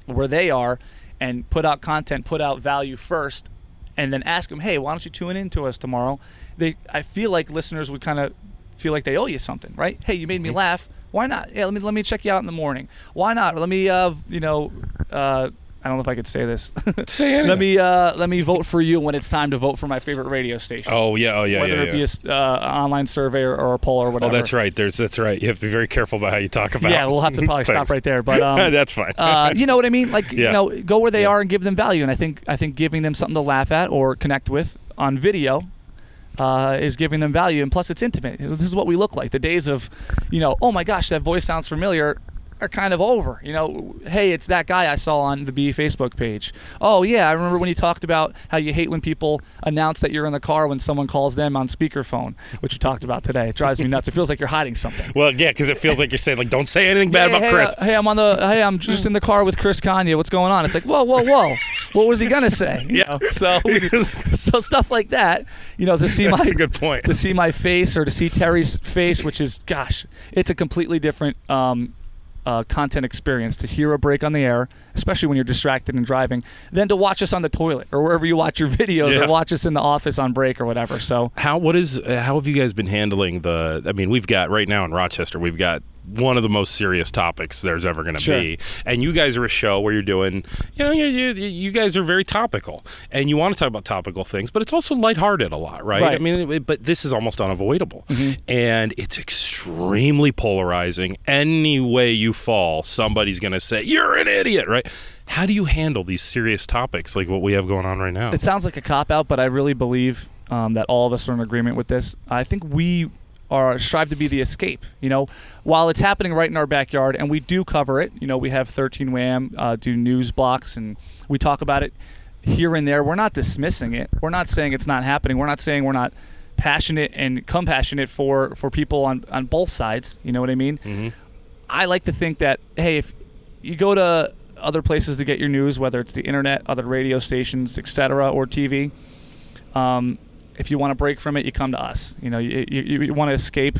where they are and put out content, put out value first, and then ask them, hey, why don't you tune in to us tomorrow? They, I feel like listeners would kind of feel like they owe you something, right? Hey, you made me laugh. Why not? Yeah, let me let me check you out in the morning. Why not? Let me, uh, you know, uh, I don't know if I could say this. Say anything. let me uh, let me vote for you when it's time to vote for my favorite radio station. Oh yeah, oh yeah, Whether yeah. it be yeah. a uh, online survey or, or a poll or whatever. Oh, that's right. There's that's right. You have to be very careful about how you talk about. Yeah, we'll have to probably stop right there. But um, that's fine. uh, you know what I mean? Like Yeah. you know, go where they Yeah. are and give them value. And I think I think giving them something to laugh at or connect with on video uh, is giving them value. And plus, it's intimate. This is what we look like. The days of, you know, oh my gosh, that voice sounds familiar. Are kind of over. You know, hey, it's that guy I saw on the Bee Facebook page. Oh yeah, I remember when you talked about how you hate when people announce that you're in the car when someone calls them on speakerphone, which you talked about today. It drives me nuts. It feels like you're hiding something. Well, yeah, because it feels like you're saying like, don't say anything bad about hey, Chris. uh, hey, I'm on the. Hey, I'm just in the car with Chris Konya. What's going on? It's like, whoa, whoa, whoa. what was he gonna say? You Yeah. know? So, so stuff like that. You know, to see my That's a good point. to see my face or to see Terry's face, which is, gosh, it's a completely different um, uh, content experience to hear a break on the air, especially when you're distracted and driving, than to watch us on the toilet or wherever you watch your videos Yeah. or watch us in the office on break or whatever. So, How what is uh, how have you guys been handling the? I mean, we've got right now in Rochester, we've got one of the most serious topics there's ever going to Sure. be, and you guys are a show where you're doing, you know, you, you, you guys are very topical, and you want to talk about topical things, but it's also lighthearted a lot, right? Right. I mean, it, but this is almost unavoidable, and it's extremely polarizing. Any way you fall, somebody's going to say you're an idiot, right? How do you handle these serious topics like what we have going on right now? It sounds like a cop out, but I really believe um, that all of us are in agreement with this. I think we are strive to be the escape. You know, while it's happening right in our backyard, and we do cover it. You know, we have 13 Wham uh, do news blocks, and we talk about it here and there. We're not dismissing it. We're not saying it's not happening. We're not saying we're not passionate and compassionate for for people on on both sides. You know what I mean? I like to think that hey, if you go to other places to get your news, whether it's the internet, other radio stations, etc., or TV, um, if you want to break from it, you come to us. You know, you, you, you want to escape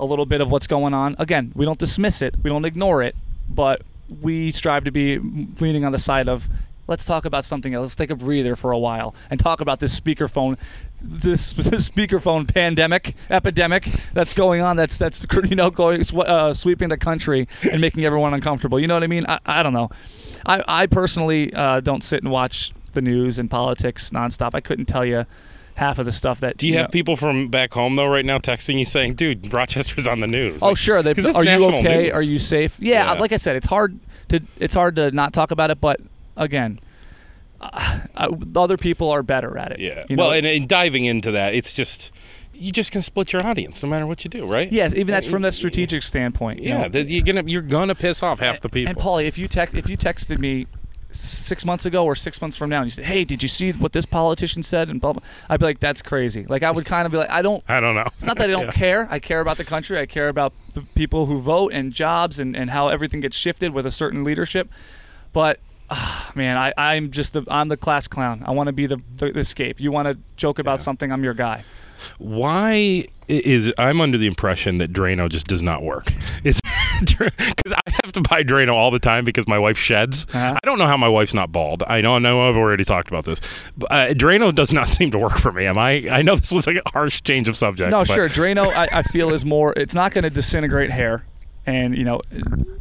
a little bit of what's going on. Again, we don't dismiss it, we don't ignore it, but we strive to be leaning on the side of let's talk about something else. Let's take a breather for a while and talk about this speakerphone, this, this speakerphone pandemic, epidemic that's going on. That's that's you know going uh, sweeping the country and making everyone uncomfortable. You know what I mean? I, I don't know. I I personally uh, don't sit and watch the news and politics nonstop. I couldn't tell you half of the stuff that. Do you have know- people from back home though right now texting you saying, "Dude, Rochester's on the news"? Oh Like, sure. They, are you okay? news. Are you safe? Yeah, Yeah. Like I said, it's hard to it's hard to not talk about it. But again, uh, uh, other people are better at it. Yeah. You know? well, and, and diving into that, it's just you just can split your audience no matter what you do, right? yes, even that's from that strategic standpoint. You yeah, know? you're gonna you're gonna piss off half the people. And Paulie, if you text if you texted me six months ago or six months from now, and you said, "Hey, did you see what this politician said?" and blah, blah, I'd be like, "That's crazy." Like I would kind of be like, "I don't." I don't know. It's not that I don't Yeah. care. I care about the country. I care about the people who vote and jobs and, and how everything gets shifted with a certain leadership. But ah, man, I, I'm just the I'm the class clown. I want to be the, the escape. You want to joke about something? I'm your guy. Why is I'm under the impression that Drano just does not work? Is because I have to buy Drano all the time because my wife sheds. Uh-huh. I don't know how my wife's not bald. I know, I know, I've already talked about this. But, uh, Drano does not seem to work for me. Am I? I know this was like a harsh change of subject. No, but- sure. Drano, I, I feel is more. It's not going to disintegrate hair, and you know,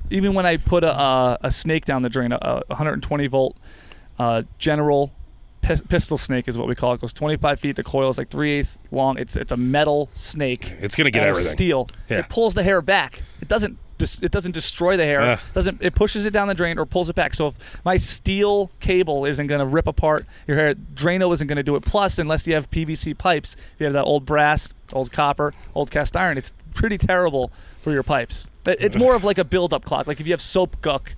even when I put a, a, a snake down the drain, a, a 120 volt uh, general pis- pistol snake is what we call it. It goes 25 feet. The coil is like three eighths long. It's it's a metal snake. It's gonna get out of everything. Steel. Yeah. It pulls the hair back. It doesn't. It doesn't destroy the hair. Yeah. Doesn't it pushes it down the drain or pulls it back? So if my steel cable isn't going to rip apart your hair, Drano isn't going to do it. Plus, unless you have PVC pipes, if you have that old brass, old copper, old cast iron, it's pretty terrible for your pipes. It's more of like a build-up clog. Like if you have soap guck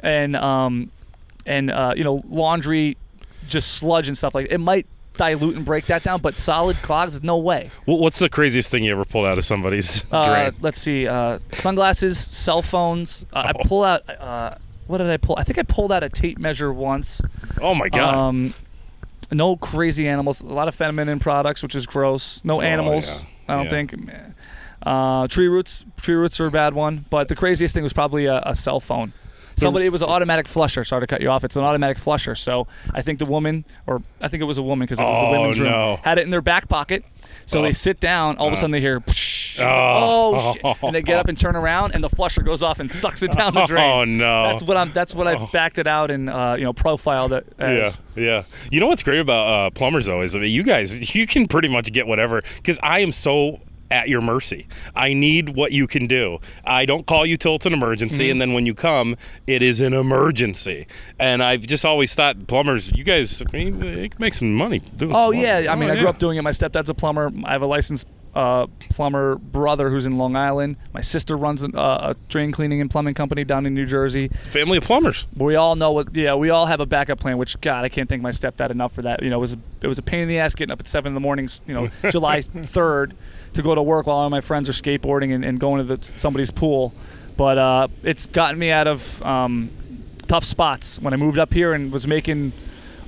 and um and uh, you know laundry, just sludge and stuff like it might dilute and break that down. But solid clogs, no way. Wh- What's the craziest thing you ever pulled out of somebody's Uh, drain? let's see. Uh, sunglasses, cell phones. Uh, Oh. I pull out. Uh, what did I pull? I think I pulled out a tape measure once. Oh my god! Um, no crazy animals. A lot of feminine products, which is gross. No animals. Oh, yeah. I don't Yeah. think. Uh, tree roots. Tree roots are a bad one. But the craziest thing was probably a, a cell phone. Somebody, it was an automatic flusher. Sorry to cut you off. It's an automatic flusher. So I think the woman, or I think it was a woman because it was Oh, the women's room, had it in their back pocket. So Oh. they sit down. All of a Uh. sudden they hear, "Psh." Oh. oh, shit. and they get up and turn around, and the flusher goes off and sucks it down the drain. Oh no! That's what I'm. That's what I Oh. backed it out and uh, you know profiled it Yeah, yeah. You know what's great about uh, plumbers though is I mean, you guys you can pretty much get whatever because I am so at your mercy. I need what you can do. I don't call you till it's an emergency, Mm-hmm. and then when you come, it is an emergency. And I've just always thought plumbers, you guys, I mean, can make some money doing. Oh yeah, plumbing. I mean Oh, I grew yeah. up doing it. My stepdad's a plumber. I have a licensed uh, plumber brother who's in Long Island. My sister runs a, a drain cleaning and plumbing company down in New Jersey. It's a family of plumbers. We all know what. Yeah, we all have a backup plan. Which God, I can't thank my stepdad enough for that. You know, it was a, it was a pain in the ass getting up at seven in the morning. You know, July third to go to work while all my friends are skateboarding and, and going to the, somebody's pool. But uh, it's gotten me out of um, tough spots when I moved up here and was making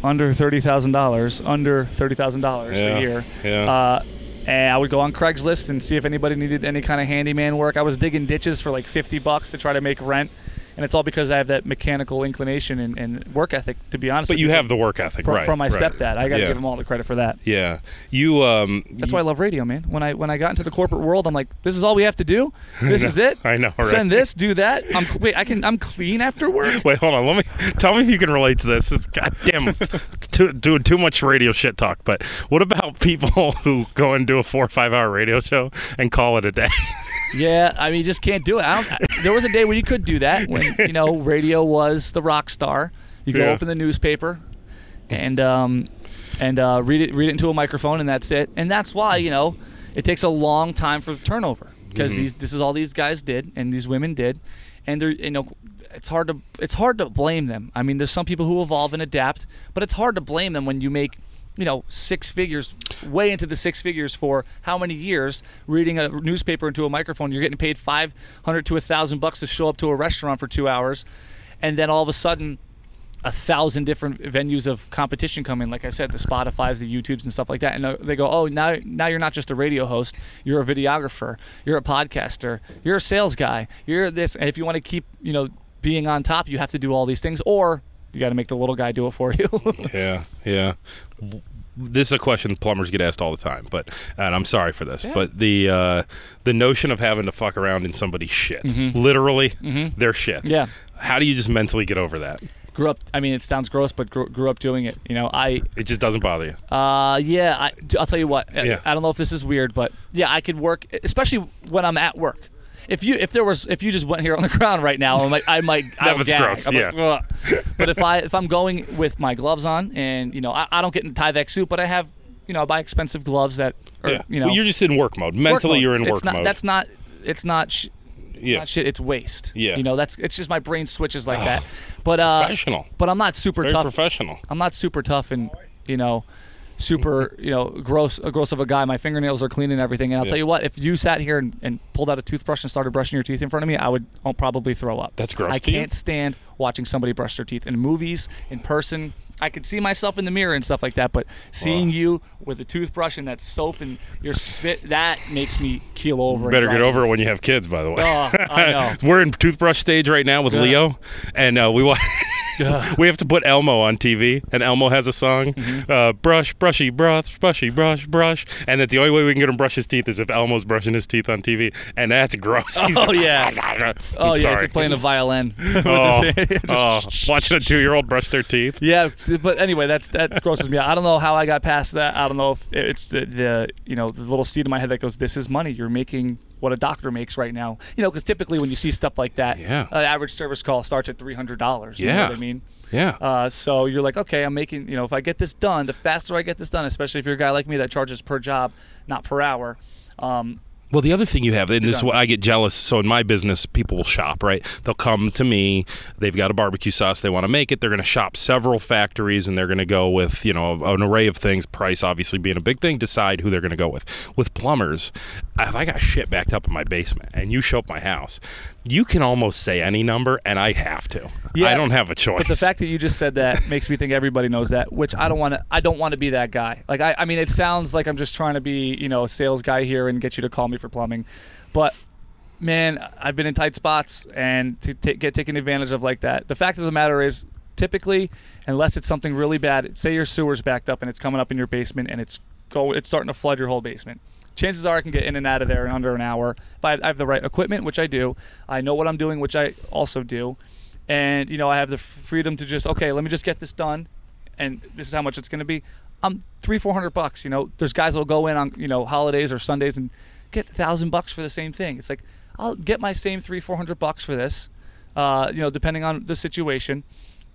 under thirty thousand dollars, under thirty thousand dollars a year. yeah. Uh, and I would go on Craigslist and see if anybody needed any kind of handyman work. I was digging ditches for like fifty bucks to try to make rent, and it's all because I have that mechanical inclination and, and work ethic. To be honest, But with you have the work ethic, from, right? from my right. stepdad. I got to yeah. give him all the credit for that. Yeah, you. Um, That's why I love radio, man. When I when I got into the corporate world, I'm like, this is all we have to do. This is it. I know, right? Send this, do that. I'm wait. I can. I'm clean after work. Wait, hold on. Let me tell me if you can relate to this. It's goddamn too, doing too much radio shit talk. But what about people who go and do a four or five hour radio show and call it a day? Yeah, I mean, you just can't do it. I don't, there was a day when you could do that when you know radio was the rock star. You go Yeah. open the newspaper, and um, and uh, read it read it into a microphone, and that's it. And that's why you know it takes a long time for turnover because Mm-hmm. these this is all these guys did and these women did, and they're you know it's hard to it's hard to blame them. I mean, there's some people who evolve and adapt, but it's hard to blame them when you make you know six figures way into the six figures for how many years reading a newspaper into a microphone. You're getting paid 500 to a thousand bucks to show up to a restaurant for two hours and then all of a sudden a thousand different venues of competition come in. Like i said the spotify's the youtubes and stuff like that. And uh, they go oh now now you're not just a radio host. You're a videographer. You're a podcaster. You're a sales guy. You're this. And if you want to keep you know being on top you have to do all these things or you got to make the little guy do it for you. Yeah, yeah. This is a question plumbers get asked all the time, but and I'm sorry for this, Yeah. but the uh, the notion of having to fuck around in somebody's shit, literally their shit. Mm-hmm. Yeah. How do you just mentally get over that? grew up i mean it sounds gross but grew, grew up doing it you know i It just doesn't bother you. uh yeah I, i'll tell you what I- Yeah. i don't know if this is weird but yeah i could work especially when i'm at work if you if there was if you just went here on the ground right now I might I might I That would was gag. gross, I'm yeah. "Ugh." but if I if I'm going with my gloves on and you know I, I don't get in Tyvek suit but I have you know I buy expensive gloves that are yeah. you know Well, you're just in work mode. work Mentally, mode. you're in It's work not, mode. That's not it's not sh- yeah. shit it's waste Yeah. you know that's it's just my brain switches like that but uh Professional. but I'm not super Very tough professional. I'm not super tough and you know super you know gross gross of a guy. My fingernails are clean and everything. And I'll Yeah. tell you what if you sat here and, and pulled out a toothbrush and started brushing your teeth in front of me I would I'll probably throw up. That's gross I can't stand watching somebody brush their teeth in movies in person I could see myself in the mirror and stuff like that but seeing Wow. you with a toothbrush and that soap and your spit that makes me keel over Better get over it when you have kids, by the way. oh I know We're in toothbrush stage right now with Yeah. Leo, and uh, we wa- we have to put Elmo on TV, and Elmo has a song, Mm-hmm. uh, "Brush, brushy, brush, brushy, brush, brush," and that the only way we can get him brush his teeth is if Elmo's brushing his teeth on TV, and that's gross. He's Oh, just- yeah. I'm oh yeah sorry. he's playing a violin Oh, oh, watching a two-year-old brush their teeth. Yeah, it's- but anyway, that's that grosses me out. I don't know how I got past that. I don't know if it's the, the you know the little seed in my head that goes, "This is money. You're making what a doctor makes right now." You know, because typically when you see stuff like that, Yeah. an average service call starts at three hundred dollars. You know Yeah. what I mean? Yeah. Uh, so you're like, okay, I'm making. You know, if I get this done, the faster I get this done, especially if you're a guy like me that charges per job, not per hour. Um, Well, the other thing you have, and this is what I get jealous. So in my business, people will shop, right? They'll come to me. They've got a barbecue sauce. They want to make it. They're going to shop several factories, and they're going to go with you know an array of things. Price obviously being a big thing. Decide who they're going to go with. With plumbers, if I got shit backed up in my basement, and you show up my house, you can almost say any number, and I have to. Yeah, I don't have a choice. But the fact that you just said that makes me think everybody knows that, which I don't want to. I don't want to be that guy. Like I, I mean, it sounds like I'm just trying to be, you know, a sales guy here and get you to call me for plumbing, but man, I've been in tight spots and to ta get taken advantage of like that. The fact of the matter is, typically, unless it's something really bad, say your sewer's backed up and it's coming up in your basement and it's go, it's starting to flood your whole basement. Chances are I can get in and out of there in under an hour if I have the right equipment, which I do. I know what I'm doing, which I also do and you know I have the freedom to just okay, let me just get this done, and this is how much it's going to be. I'm three four hundred bucks. You know, there's guys that'll go in on you know holidays or Sundays and get a thousand bucks for the same thing. It's like I'll get my same three four hundred bucks for this, uh, you know, depending on the situation,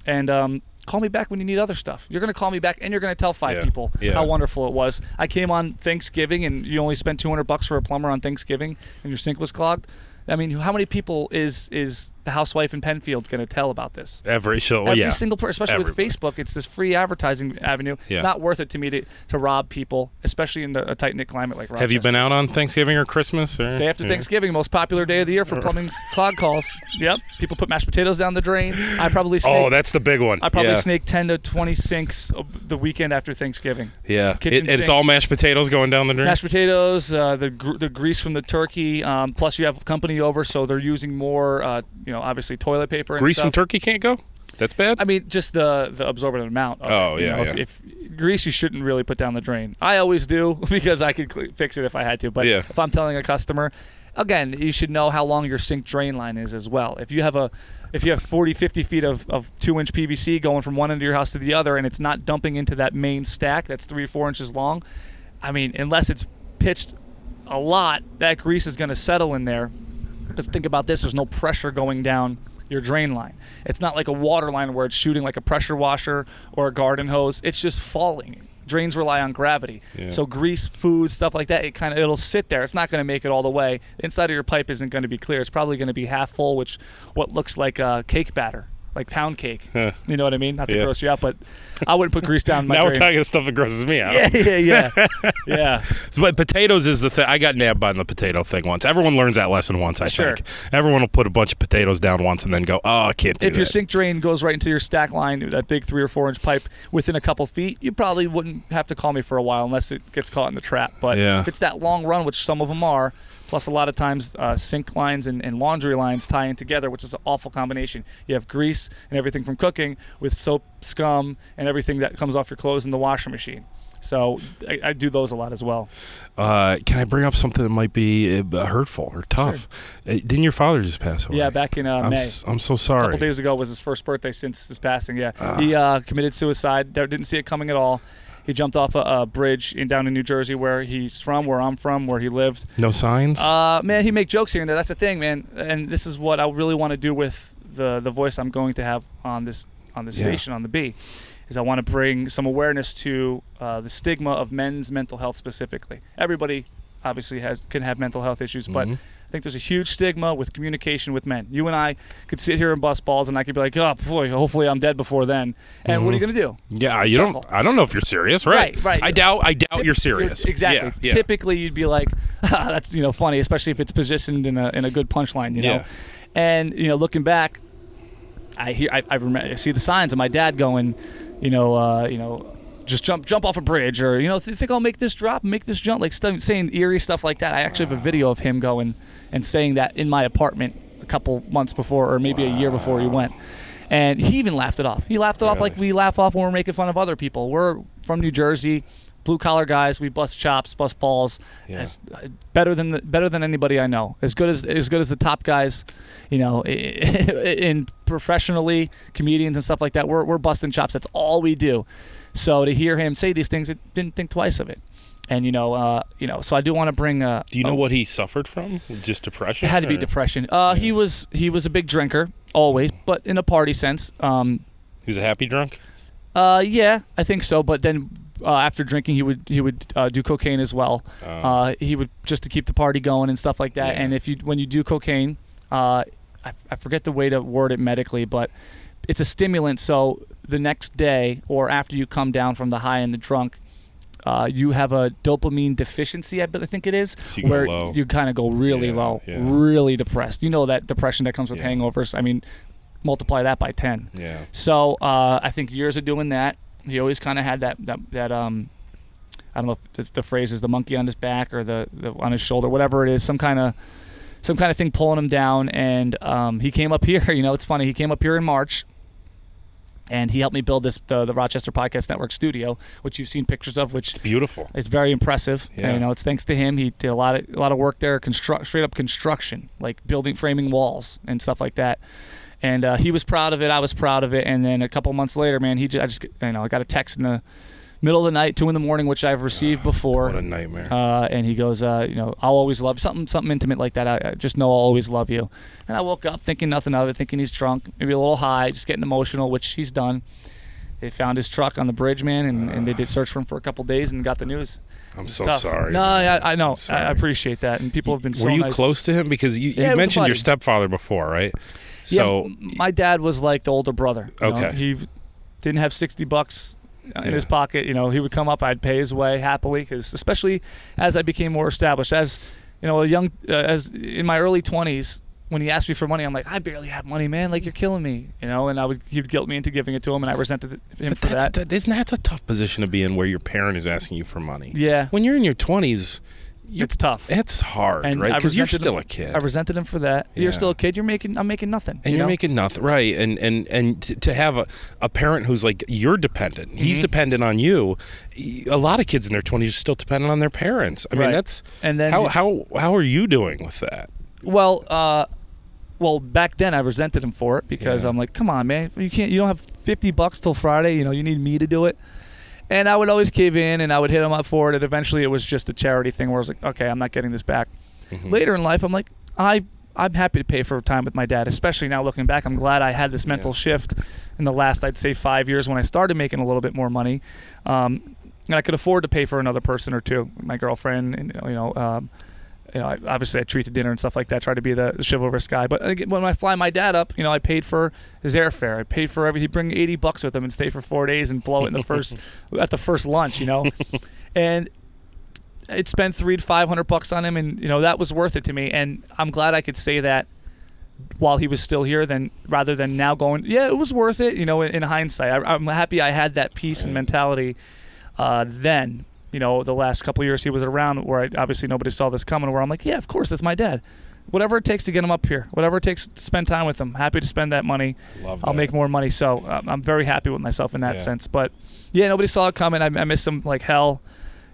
and um, call me back when you need other stuff. You're going to call me back and you're going to tell five Yeah. people Yeah. how wonderful it was. I came on Thanksgiving and you only spent 200 bucks for a plumber on Thanksgiving and your sink was clogged. I mean, how many people is is the housewife in Penfield going to tell about this? Every show, Every yeah. single person, especially Everybody. with Facebook, it's this free advertising avenue. Yeah. It's not worth it to me to, to rob people, especially in the, a tight knit climate like Rochester. Have you been out on Thanksgiving or Christmas? Or, Day after yeah. Thanksgiving, most popular day of the year for plumbing clog calls. Yep, people put mashed potatoes down the drain. I probably snake, Oh, that's the big one. I probably yeah. snake 10 to 20 sinks the weekend after Thanksgiving. Yeah, it, it's all mashed potatoes going down the drain. Mashed potatoes, uh, the gr- the grease from the turkey. Um, plus, you have company over, so they're using more, uh, you know, obviously toilet paper. And Grease stuff. from turkey can't go. That's bad. I mean, just the the absorbent amount. Of Oh, it, yeah, know, if, if grease, you shouldn't really put down the drain. I always do because I could cl- fix it if I had to. But Yeah. if I'm telling a customer, again, you should know how long your sink drain line is as well. If you have a if you have 40, 50 feet of, of two inch PVC going from one end of your house to the other, and it's not dumping into that main stack that's three or four inches long, I mean, unless it's pitched a lot, that grease is going to settle in there. Because think about this: there's no pressure going down your drain line. It's not like a water line where it's shooting like a pressure washer or a garden hose. It's just falling. Drains rely on gravity. Yeah. So grease, food, stuff like that, it kind of it'll sit there. It's not going to make it all the way. Inside of your pipe isn't going to be clear. It's probably going to be half full, which what looks like a cake batter, like pound cake. Huh. You know what I mean? Not to Yeah. gross you out, but I wouldn't put grease down my now we're drain. talking stuff that grosses me out. yeah, yeah, yeah, yeah. So, But potatoes is the thing. I got nabbed by the potato thing once. Everyone learns that lesson once. I Sure. think everyone will put a bunch of potatoes down once and then go, "Oh, I can't do if your sink drain goes right into your stack line, that big three or four inch pipe within a couple feet, you probably wouldn't have to call me for a while unless it gets caught in the trap. But Yeah. if it's that long run, which some of them are, plus a lot of times uh, sink lines and, and laundry lines tie in together, which is an awful combination. You have grease and everything from cooking with soap, scum, and everything that comes off your clothes in the washing machine. So I, I do those a lot as well. uh, can I bring up something that might be uh, hurtful or tough? Uh, didn't your father just pass away? Yeah, back in uh, I'm, May. s- I'm so sorry. a couple days ago was his first birthday since his passing. Yeah, Ah. he uh, committed suicide. Didn't see it coming at all. He jumped off a, a bridge in down in New Jersey, where he's from, where I'm from, where he lived. no signs. Uh, man, he make jokes here and there. That's the thing, man. And this is what I really want to do with the the voice I'm going to have on this on this Yeah. station on the Bee, is I want to bring some awareness to uh, the stigma of men's mental health specifically. Everybody obviously has can have mental health issues, but Mhm. I think there's a huge stigma with communication with men. You and I could sit here and bust balls, and I could be like, "Oh boy, hopefully I'm dead before then." And what are you gonna do? yeah, you chuckle. don't. I don't know if you're serious, right? Right, right. I doubt. I doubt Tip- you're serious. exactly. Yeah, yeah. Typically, you'd be like, "Ah, "That's you know funny," especially if it's positioned in a in a good punchline, you know. Yeah. And you know, looking back, I hear I, I, remember, I see the signs of my dad going, you know, uh, you know. Just jump, jump off a bridge, or you know, think I'll make this drop, make this jump, like st- saying eerie stuff like that. I actually have a video of him going and saying that in my apartment a couple months before, or maybe a year before he went. And he even laughed it off. He laughed it off like we laugh off when we're making fun of other people. We're from New Jersey, blue collar guys. We bust chops, bust balls. Yeah. As- uh, better than the, better than anybody I know. As good as as good as the top guys, you know, in professionally comedians and stuff like that. We're we're busting chops. That's all we do. So to hear him say these things, it didn't think twice of it. And you know, uh, you know, so I do want to bring. Uh, Do you know a- what he suffered from? Just depression. it had to be or- depression. Uh, He was he was a big drinker always, but in a party sense. Um, He was a happy drunk. uh, yeah, I think so. But then uh, after drinking, he would he would uh, do cocaine as well. Oh. Uh, he would just to keep the party going and stuff like that. Yeah. And if you when you do cocaine, uh, I, I forget the way to word it medically, but it's a stimulant. So the next day or after you come down from the high and the drunk. Uh, you have a dopamine deficiency, I, think it is, So you where you kind of go really Yeah, low, yeah. really depressed. You know that depression that comes with Yeah. hangovers. I mean, multiply that by ten. yeah. So uh, I think years of doing that, he always kind of had that that that um, I don't know if it's the phrase is the monkey on his back or the, the on his shoulder, whatever it is, some kind of some kind of thing pulling him down. And um, he came up here. You know, it's funny. He came up here in March. And he helped me build this the, the Rochester Podcast Network studio, which you've seen pictures of, which Beautiful. it's very impressive. Yeah. You know, it's thanks to him. He did a lot of a lot of work there, construct straight up construction, like building, framing walls and stuff like that. And uh, he was proud of it. I was proud of it. And then a couple months later, man, he just, I just you know I got a text in the middle of the night, two in the morning, which I've received before. What a nightmare. Uh, and he goes, uh, you know, I'll always love something, something intimate like that. I, I just know I'll always love you. And I woke up thinking nothing of it, thinking he's drunk, maybe a little high, just getting emotional, which he's done. they found his truck on the bridge, man, and, and they did search for him for a couple days and got the news. I'm so Tough. sorry. No. I, I know. I. Appreciate that, and people have been so Were you nice. close to him because you, Yeah, you mentioned your stepfather before, right? So yeah, my dad was like the older brother. you know. Okay. he didn't have sixty bucks in Yeah. his pocket. You know, he would come up, I'd pay his way happily, because especially as I became more established, as you know, a young, uh, as in my early twenties. When he asked me for money, I'm like, I barely have money, man. Like you're killing me, you know. And I would, he'd guilt me into giving it to him, and I resented him but for that's that. isn't that a tough position to be in where your parent is asking you for money? yeah, When you're in your 20s, you're, it's tough. it's hard, And right? Because you're still him- a kid. I resented him for that. Yeah. You're still a kid. You're making. I'm making nothing. and you you're know? making nothing right and and and t- to have a, a parent who's like you're dependent he's Mhm. dependent on you A lot of kids in their 20s are still dependent on their parents i mean Right. that's And then how you- how how are you doing with that Well, uh, well, back then I resented him for it because Yeah. I'm like, come on, man, you can't, you don't have 50 bucks till Friday. You know, you need me to do it. And I would always cave in, and I would hit him up for it. And eventually, it was just a charity thing where I was like, okay, I'm not getting this back. Mhm. Later in life, I'm like, I. I'm happy to pay for time with my dad, especially now looking back. I'm glad I had this mental Yeah. shift in the last, I'd say, five years when I started making a little bit more money, um, and I could afford to pay for another person or two, my girlfriend, and you know, um, you know, I, obviously I treat to dinner and stuff like that. Try to be the, chivalrous guy. But again, when I fly my dad up, you know, I paid for his airfare. I paid for every. He'd bring eighty bucks with him and stay for four days and blow it in the first at the first lunch. You know, and it spent three to five hundred bucks on him, and you know that was worth it to me. And I'm glad I could say that while he was still here, than rather than now going, yeah, it was worth it. You know, in, in hindsight, I, I'm happy I had that peace and mentality uh, then. You know, the last couple of years he was around, where I, obviously nobody saw this coming. Where I'm like, yeah, of course, that's my dad. Whatever it takes to get him up here, whatever it takes to spend time with him, happy to spend that money. love I'll make more money. So um, I'm very happy with myself in that Yeah. sense. But yeah, nobody saw it coming. I, I miss him like hell.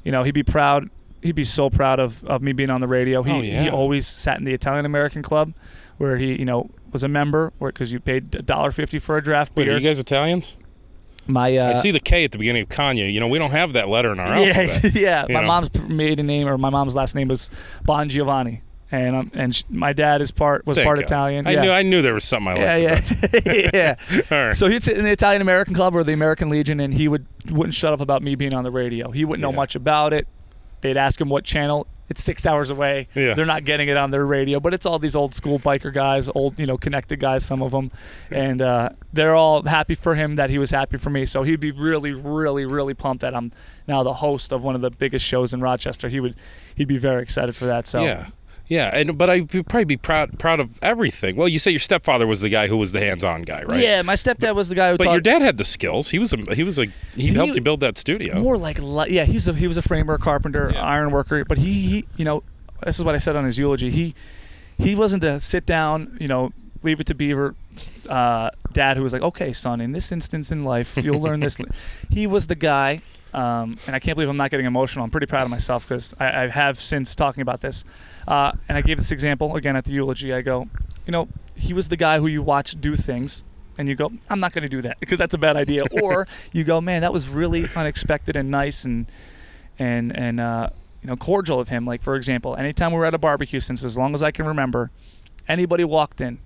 You know, he'd be proud. He'd be so proud of, of me being on the radio. He Oh, yeah. he always sat in the Italian American Club, where he you know was a member, because you paid a dollar fifty for a draft Wait, beer. are you guys italians My uh, i see the k at the beginning of Konya you know we don't have that letter in our yeah, alphabet yeah. My know. mom's maiden name or my mom's last name was Bon Giovanni, and um, and sh- my dad is part was Thank part God. Italian. i yeah. knew i knew there was something i yeah, liked yeah, yeah. about it. all right So he'd sit in the Italian American Club or the American Legion, and he would wouldn't shut up about me being on the radio. He wouldn't know much about it. They'd ask him what channel. It's six hours away. Yeah. They're not getting it on their radio, but it's all these old school biker guys, old you know connected guys, some of them, and uh, they're all happy for him that he was happy for me. So he'd be really, really, really pumped that I'm now the host of one of the biggest shows in Rochester. He would, he'd be very excited for that. So yeah yeah and but i'd probably be proud proud of everything. Well you say your stepfather was the guy who was the hands-on guy right? Yeah, my stepdad was the guy who but taught your dad had the skills. He was a he was a he, He- helped you build that studio. more like li- yeah he's a he was a framer carpenter Yeah. iron worker but he, he you know this is what i said on his eulogy. He he wasn't the sit down you know leave it to beaver uh, dad who was like okay son in this instance in life you'll learn this. He was the guy um, and I can't believe I'm not getting emotional. I'm pretty proud of myself because I, I have since talking about this. Uh, and I gave this example again at the eulogy. I go, you know, he was the guy who you watch do things and you go, I'm not going to do that because that's a bad idea. or you go, man, that was really unexpected and nice and and and uh, you know cordial of him. Like for example, anytime we were at a barbecue, since as long as I can remember, anybody walked in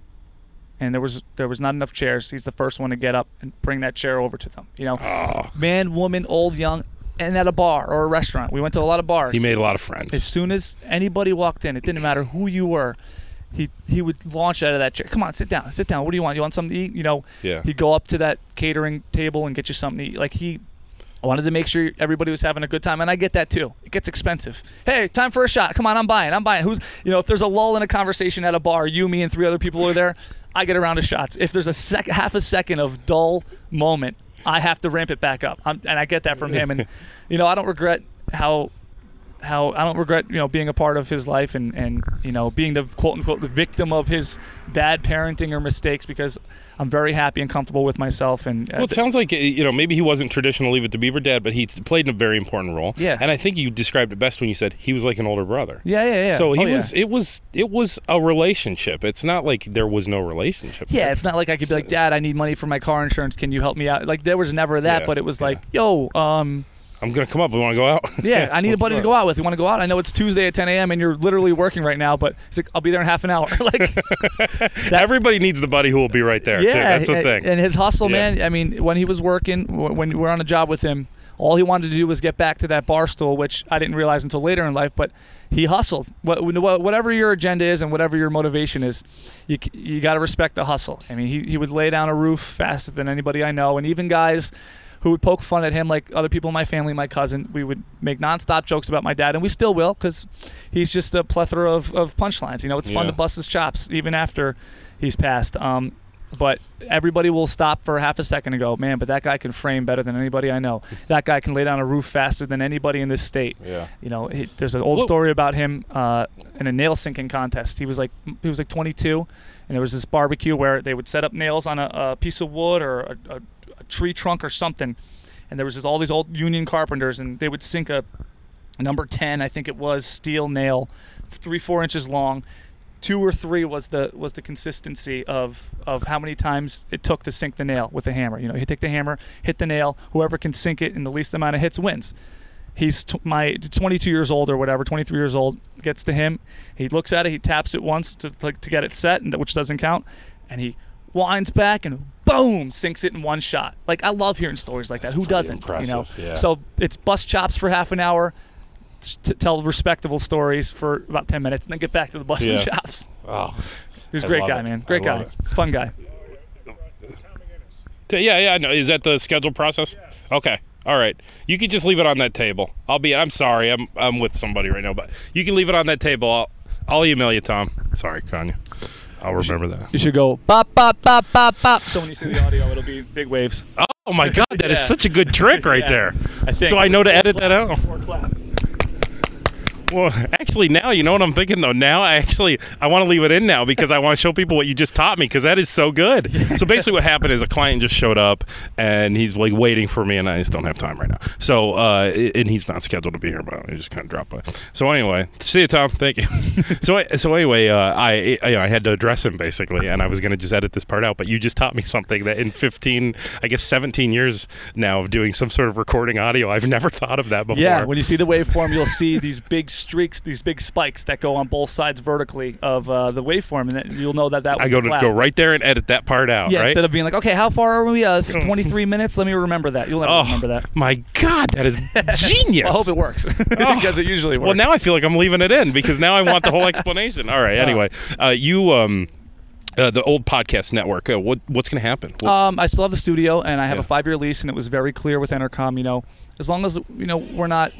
and there was there was not enough chairs, he's the first one to get up and bring that chair over to them. You know, oh man, woman, old, young, and at a bar or a restaurant. We went to a lot of bars. he made a lot of friends as soon as anybody walked in, it didn't matter who you were. He, he would launch out of that chair. Come on, sit down, sit down. What do you want? You want something to eat? You know, yeah he'd go up to that catering table and get you something to eat. Like he wanted to make sure everybody was having a good time, and I get that too. It gets expensive. Hey, time for a shot. Come on, I'm buying. I'm buying. Who's you know if there's a lull in a conversation at a bar, you, me, and three other people are there. I get a round of shots. If there's a sec, half a second of dull moment, I have to ramp it back up, I'm, and I get that from him. And you know, I don't regret how how I don't regret you know being a part of his life and and you know being the quote unquote victim of his bad parenting or mistakes because I'm very happy and comfortable with myself and uh, Well, it sounds like you know maybe he wasn't traditional Leave It to Beaver dad, but he played a very important role. Yeah. and I think you described it best when you said he was like an older brother. yeah yeah yeah So he Oh, yeah. was. It was. It was a relationship. It's not like there was no relationship. Yeah, there. it's not like I could be like, Dad, I need money for my car insurance. Can you help me out? Like there was never that, Yeah, but it was yeah. like, Yo, um, I'm gonna come up. We want to go out. Yeah, I need a buddy to go out with. You want to go out? I know it's Tuesday at 10 a.m. and you're literally working right now, but he's like, I'll be there in half an hour. like, Everybody needs the buddy who will be right there. too. yeah, that's the thing. and his hustle, Yeah. man. I mean, when he was working, when we were on a job with him, all he wanted to do was get back to that bar stool, which I didn't realize until later in life. But he hustled. Whatever your agenda is and whatever your motivation is, you you got to respect the hustle. I mean, he he would lay down a roof faster than anybody I know, and even guys who would poke fun at him, like other people in my family, my cousin. We would make nonstop jokes about my dad, and we still will, because he's just a plethora of, of punchlines. You know, it's fun Yeah. to bust his chops even after he's passed. Um, but everybody will stop for half a second and go, man, but that guy can frame better than anybody I know. That guy can lay down a roof faster than anybody in this state. yeah. You know, he, there's an old Well- story about him uh, in a nail sinking contest. He was like he was like 22, and there was this barbecue where they would set up nails on a, a piece of wood or a, a tree trunk or something, and there was just all these old union carpenters, and they would sink a number 10, I think it was, steel nail, three four inches long. Two or three was the was the consistency of of how many times it took to sink the nail with a hammer. You know, you take the hammer, hit the nail. Whoever can sink it in the least amount of hits wins he's t- my 22 years old or whatever 23 years old gets to him he looks at it he taps it once to like to get it set and which doesn't count and he winds back and boom sinks it in one shot like i love hearing stories like that who doesn't you know impressive, yeah. so it's bust chops for half an hour to tell respectable stories for about 10 minutes and then get back to the busting Yeah. chops Oh. he's a I great guy it. man great guy love fun guy T- Yeah, yeah. No, is that the schedule process? Okay. All right. You can just leave it on that table. I'll be. I'm sorry. I'm I'm with somebody right now, but you can leave it on that table. I'll I'll email you, Tom. Sorry, Konya. I'll remember that. you should go bop bop bop bop bop so when you see the audio it'll be big waves Oh my God, that is Yeah. such a good trick right Yeah. there. I think. So I know to edit that out. Well, actually, now you know what I'm thinking though. Now I actually I want to leave it in now because I want to show people what you just taught me because that is so good. So basically, what happened is a client just showed up and he's like waiting for me, and I just don't have time right now. So uh, and he's not scheduled to be here, but I just kind of dropped by. So anyway, see you, Tom. Thank you. so I, so anyway, uh, I I, I had to address him basically, and I was gonna just edit this part out, but you just taught me something that in 15, I guess 17 years now of doing some sort of recording audio, I've never thought of that before. Yeah, when you see the waveform, you'll see these big streaks, these big spikes that go on both sides vertically of uh, the waveform, and you'll know that that was I go to go right there and edit that part out, Yeah, right? instead of being like, okay, how far are we? Uh, 23 minutes. Let me remember that. You'll never oh, remember that. my God, that is genius. I hope it works because it usually works. well, now I feel like I'm leaving it in because now I want the whole explanation. All right. Yeah. Anyway, uh, you, um, uh, the old podcast network. Uh, what what's going to happen? What- Um, I still have the studio, and I have Yeah. a five-year lease, and it was very clear with Entercom. You know, as long as you know we're not,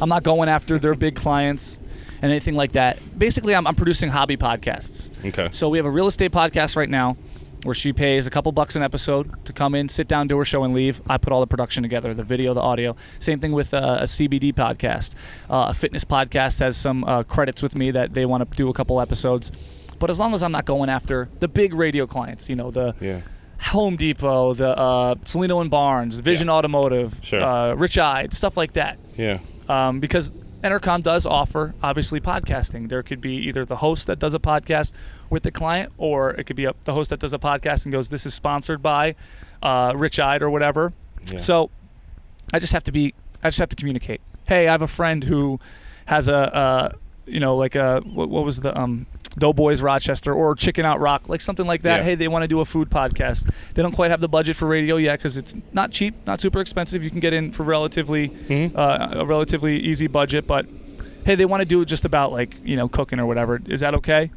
I'm not going after their big clients and anything like that. Basically, I'm, I'm producing hobby podcasts. okay. So we have a real estate podcast right now where she pays a couple bucks an episode to come in, sit down, do her show, and leave. I put all the production together, the video, the audio. Same thing with uh, a CBD podcast. Uh, a fitness podcast has some uh, credits with me that they want to do a couple episodes. But as long as I'm not going after the big radio clients, you know, the Yeah. Home Depot, the uh, Cellino and Barnes, Vision Automotive, Sure. uh, Rich Eyed, stuff like that Yeah. um, because Entercom does offer obviously podcasting. There could be either the host that does a podcast with the client, or it could be a, the host that does a podcast and goes, "This is sponsored by uh, Rich Eyed or whatever." Yeah. So I just have to be, I just have to communicate. Hey, I have a friend who has a, uh, you know, like a what, what was the um, Doughboys Rochester or Chicken Out Rock, like something like that. Yeah. Hey, they want to do a food podcast. They don't quite have the budget for radio yet because it's not cheap, not super expensive. You can get in for relatively Mhm. uh, a relatively easy budget, but hey, they want to do it just about like you know cooking or whatever. Is that okay?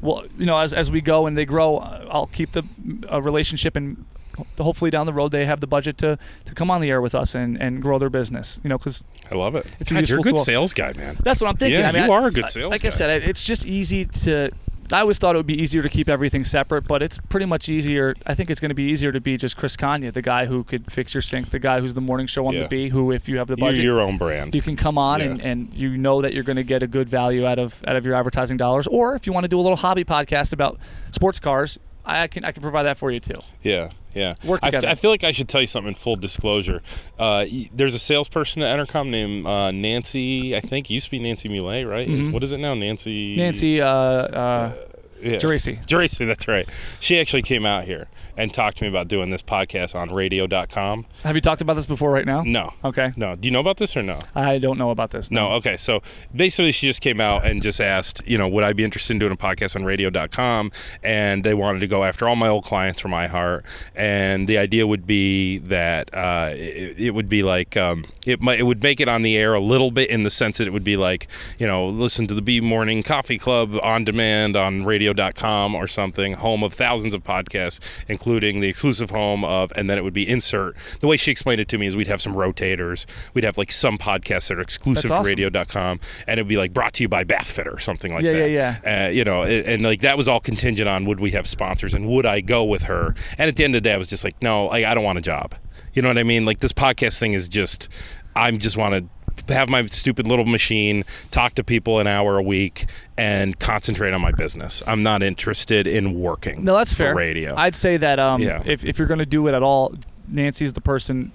Well, you know, as, as we go and they grow, I'll keep the uh, relationship and hopefully down the road they have the budget to, to come on the air with us and, and grow their business. You know, because I love it. It's a God, you're a good tool. sales guy, man. that's what I'm thinking. Yeah, I mean, you I- are a good sales Like guy. I said, it's just easy to. I always thought it would be easier to keep everything separate, but it's pretty much easier. I think it's going to be easier to be just Chris Konya, the guy who could fix your sink, the guy who's the morning show on Yeah. the Bee, who if you have the budget, You're your own brand. you can come on Yeah. and, and you know that you're going to get a good value out of out of your advertising dollars. Or if you want to do a little hobby podcast about sports cars, I can I can provide that for you too. Yeah, yeah. Work I, together. I feel like I should tell you something in full disclosure. Uh, there's a salesperson at Entercom named uh, Nancy. I think used to be Nancy Muley, right? Is- Mhm. what is it now? Nancy. Nancy, uh, uh, Yeah. Geraci. Geraci, that's right. She actually came out here and talked to me about doing this podcast on radio.com. Have you talked about this before right now? No. Okay. No. Do you know about this or no? I don't know about this. No, okay. So basically, she just came out and just asked, you know, would I be interested in doing a podcast on radio.com? And they wanted to go after all my old clients from iHeart. And the idea would be that uh, it, it would be like, um, it, might, it would make it on the air a little bit in the sense that it would be like, you know, listen to the Bee Morning Coffee Club on demand on radio.com or something, home of thousands of podcasts, including the exclusive home of, and then it would be insert. The way she explained it to me is we'd have some rotators. We'd have like some podcasts that are exclusive That's to radio.com and it'd be like brought to you by Bathfitter or something like Yeah, that. yeah, yeah. Uh, you know, it, and like that was all contingent on would we have sponsors and would I go with her? And at the end of the day, I was just like, no, like, I don't want a job. You know what I mean? Like this podcast thing is just, I'm just want to have my stupid little machine, talk to people an hour a week, and concentrate on my business. I'm not interested in working. No, that's for fair. Radio. I'd say that um, Yeah. if, if you're going to do it at all, Nancy's the person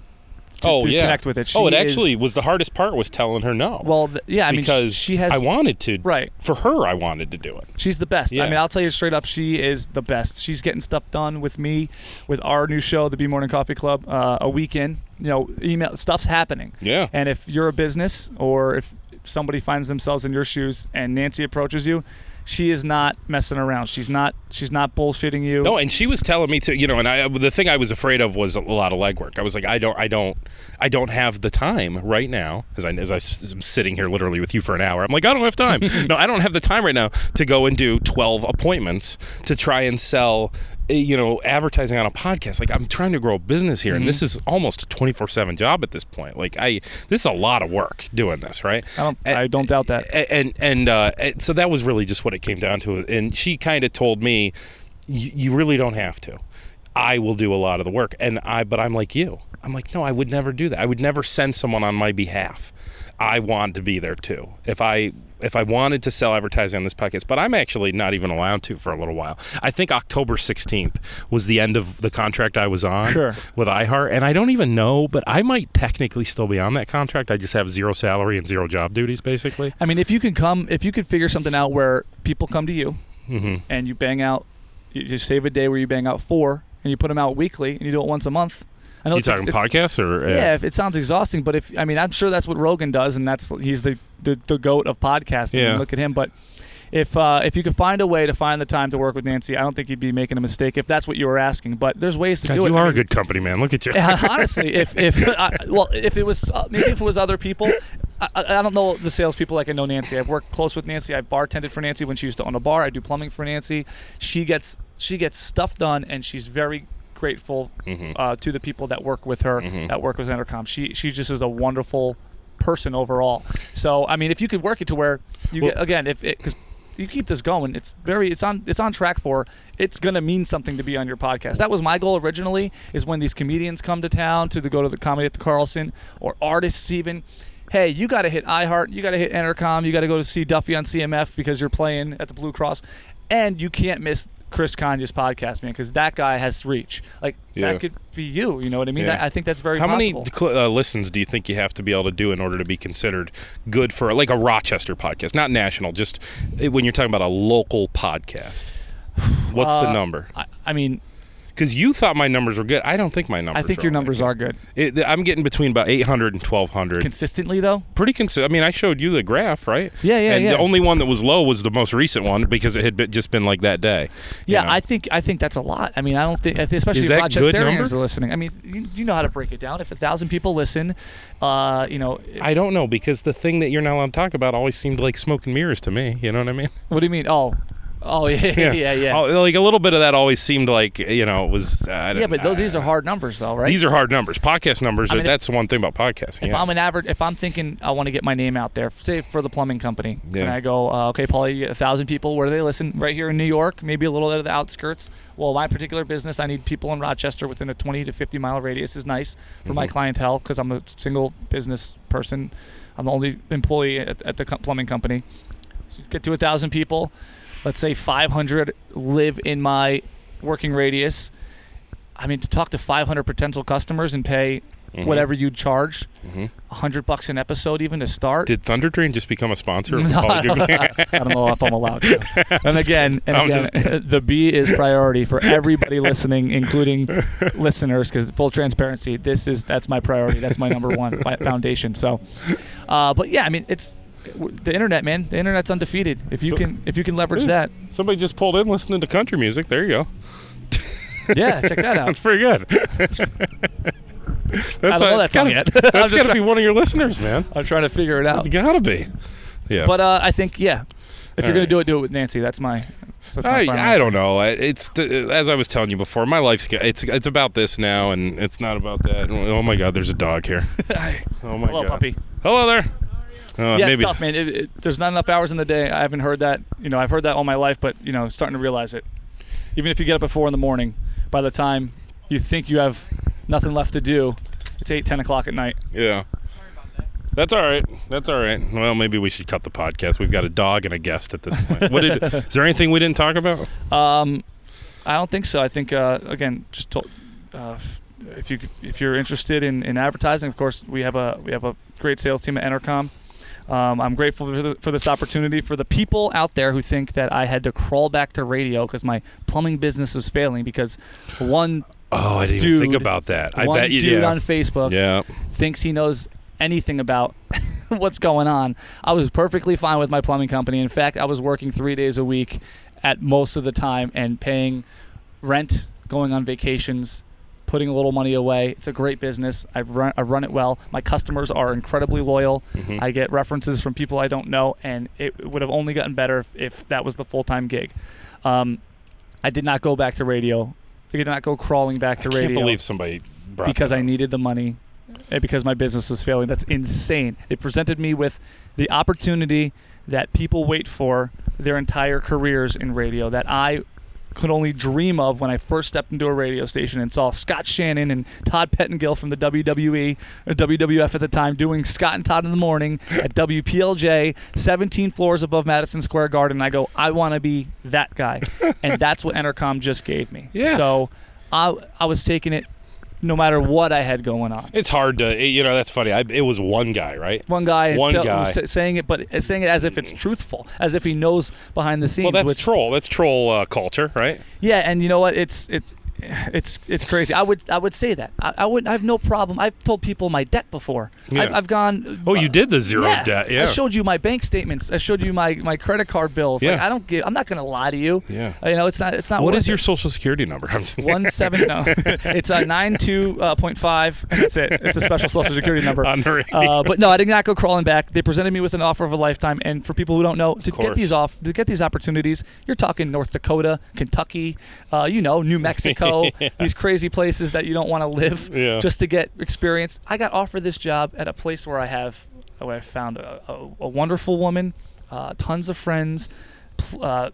to, oh to yeah. connect with it. oh, it actually is- was the hardest part was telling her no. well, th- yeah, I mean, because she has I wanted to. right. For her, I wanted to do it. She's the best. Yeah. I mean, I'll tell you straight up, she is the best. She's getting stuff done with me, with our new show, the Bee Morning Coffee Club, uh, a weekend. You know, email stuff's happening. Yeah. And if you're a business or if somebody finds themselves in your shoes and Nancy approaches you, she is not messing around. She's not. She's not bullshitting you. No, and she was telling me to, you know, and I the thing I was afraid of was a lot of legwork. I was like, I don't, I don't, I don't have the time right now. As I as I'm sitting here literally with you for an hour, I'm like, I don't have time. no, I don't have the time right now to go and do 12 appointments to try and sell, you know, advertising on a podcast. Like I'm trying to grow a business here, and this is almost a 24/7 job at this point. Like I, this is a lot of work doing this, right? I don't. And- I don't doubt that. And and uh, and so that was really just what it came down to. And she kind of told me, "You you really don't have to. I will do a lot of the work." And I, but I'm like you. I'm like, no, I would never do that. I would never send someone on my behalf. I want to be there too. If I if I wanted to sell advertising on this podcast, but I'm actually not even allowed to for a little while. I think October 16th was the end of the contract I was on Sure. with iHeart, and I don't even know, but I might technically still be on that contract. I just have zero salary and zero job duties, basically. I mean, if you can come, if you could figure something out where people come to you hmm and you bang out, you just save a day where you bang out four and you put them out weekly and you do it once a month. I know You talking it's- podcasts or Yeah, if it sounds exhausting, but if I mean, I'm sure that's what Rogan does, and that's he's the the, the goat of podcasting. Yeah. Look at him. But if uh, if you could find a way to find the time to work with Nancy, I don't think you'd be making a mistake if that's what you were asking. But there's ways to God, do it. you I are a good company, man. Look at you. honestly, if if I, well, if it was uh, maybe if it was other people, I, I I don't know the salespeople like I know Nancy. I've worked close with Nancy. I've bartended for Nancy when she used to own a bar. I do plumbing for Nancy. She gets she gets stuff done, and she's very grateful Mhm. uh, to the people that work with her, Mhm. that work with Entercom. She she just is a wonderful person overall. So I mean, if you could work it to where you Well- get again, if it because you keep this going, it's very it's on it's on track for it's gonna mean something to be on your podcast. That was my goal originally. Is when these comedians come to town to the, go to the comedy at the Carlson or artists even. Hey, you got to hit iHeart. You got to hit Entercom. You got to go to see Duffy on CMF because you're playing at the Blue Cross, and you can't miss Chris Konya's podcast, man, because that guy has reach. Like Yeah. that could be you. You know what I mean? Yeah. I, I think that's very How many possible. cl- uh, listens do you think you have to be able to do in order to be considered good for like a Rochester podcast, not national, just eh, when you're talking about a local podcast? What's the Uh, number? I, I mean, Because you thought my numbers were good. I don't think my numbers. I think your numbers are good. It, I'm getting between about 800 and 1200. Consistently though. Pretty consistent. I mean, I showed you the graph, right? Yeah, yeah, and yeah. the only one that was low was the most recent one because it had been, just been like that day. you Yeah, know? I think I think that's a lot. I mean, I don't think, especially if Rochesterians are listening. I mean, you, you know how to break it down. If a thousand people listen, uh, you know, I don't know because the thing that you're not allowed to talk about always seemed like smoke and mirrors to me. You know what I mean? what do you mean? Oh, oh yeah, yeah, yeah. Oh, like a little bit of that always seemed like you know it was. Uh, yeah, but those, these are hard numbers though, right? These are hard numbers. Podcast numbers. I are, mean, if- that's the one thing about podcasting. if yeah. I'm an average, if I'm thinking I want to get my name out there, say for the plumbing company, and I go, uh, okay, Paul, you get a thousand people. Where do they listen? Right here in New York, maybe a little bit of the outskirts. Well, my particular business, I need people in Rochester within a 20 to 50 mile radius is nice for my Mhm. clientele because I'm a single business person. I'm the only employee at, at the plumbing company. So get to a thousand people. Let's say 500 live in my working radius. I mean, to talk to 500 potential customers and pay whatever you charged, Mhm. a hundred bucks an episode even to start. Did Thunder Drain just become a sponsor of No, I don't, I don't know if I'm allowed to. And again, and I'm again, the Bee is priority for everybody listening, including listeners, because full transparency, this is that's my priority. That's my number one foundation. So, uh, but yeah, I mean, it's the internet, man. The internet's undefeated. If you So- can, if you can leverage that, Somebody just pulled in listening to country music. There you go. yeah, check that out. That's pretty good. that's I don't know that's that song gotta, yet. That's got to be one of your listeners, man. I'm trying to figure it out. It's gotta be. Yeah. But uh, I think, yeah, if you're All gonna right. do it, do it with Nancy. That's my. That's my I, I don't know. It's as I was telling you before. My life's it's it's about this now, and it's not about that. Oh my God, there's a dog here. Oh my Hello, God. puppy. Hello there. Uh, yeah, maybe it's tough, man. It, it, there's not enough hours in the day. I haven't heard that. You know, I've heard that all my life, but you know, starting to realize it. Even if you get up at four in the morning, by the time you think you have nothing left to do, it's eight, ten o'clock at night. Yeah. That's all right. That's all right. Well, maybe we should cut the podcast. We've got a dog and a guest at this point. What did? is there anything we didn't talk about? Um, I don't think so. I think uh, again, just to, uh, if you if you're interested in, in advertising, of course, we have a we have a great sales team at Entercom. Um, I'm grateful for, the, for this opportunity for the people out there who think that I had to crawl back to radio because my plumbing business is failing because one Oh, I didn't even think about that. I bet you. dude yeah. on Facebook yeah. thinks he knows anything about what's going on. I was perfectly fine with my plumbing company. In fact, I was working three days a week at most of the time and paying rent, going on vacations, putting a little money away. It's a great business. I run, I run it well. My customers are incredibly loyal. Mhm. I get references from people I don't know, and it would have only gotten better if, if that was the full time gig. Um, I did not go back to radio. I did not go crawling back to I radio can't believe somebody brought because I needed the money and because my business was failing. That's insane. It presented me with the opportunity that people wait for their entire careers in radio that I could only dream of when I first stepped into a radio station and saw Scott Shannon and Todd Pettengill from the WWE or WWF at the time doing Scott and Todd in the morning at WPLJ 17 floors above Madison Square Garden and I go I want to be that guy and that's what Entercom just gave me. Yes. So I I was taking it no matter what I had going on. It's hard to, you know, that's funny. I, it was one guy, right? One guy One still guy. saying it, but saying it as if it's truthful, as if he knows behind the scenes. Well, that's which, troll. That's troll uh, culture, right? yeah, and you know what? It's it, it's it's crazy. I would I would say that. I, I would I have no problem. I've told people my debt before. Yeah. I've, I've gone. Oh, you did the zero yeah. debt. Yeah. I showed you my bank statements. I showed you my, my credit card bills. Like Yeah. I don't give. I'm not gonna lie to you. Yeah. You know, it's not. It's not. What is your it. social security number? One seven? No, it's a nine two uh, point five, that's it. It's a special social security number. On the radio. Uh, but no, I did not go crawling back. They presented me with an offer of a lifetime, and for people who don't know, to get these off, to get these opportunities, you're talking North Dakota, Kentucky, uh, you know, New Mexico, these crazy places that you don't want to live Yeah. just to get experience. I got offered this job at a place where I have, where I found a, a, a wonderful woman, uh, tons of friends. pl- Uh,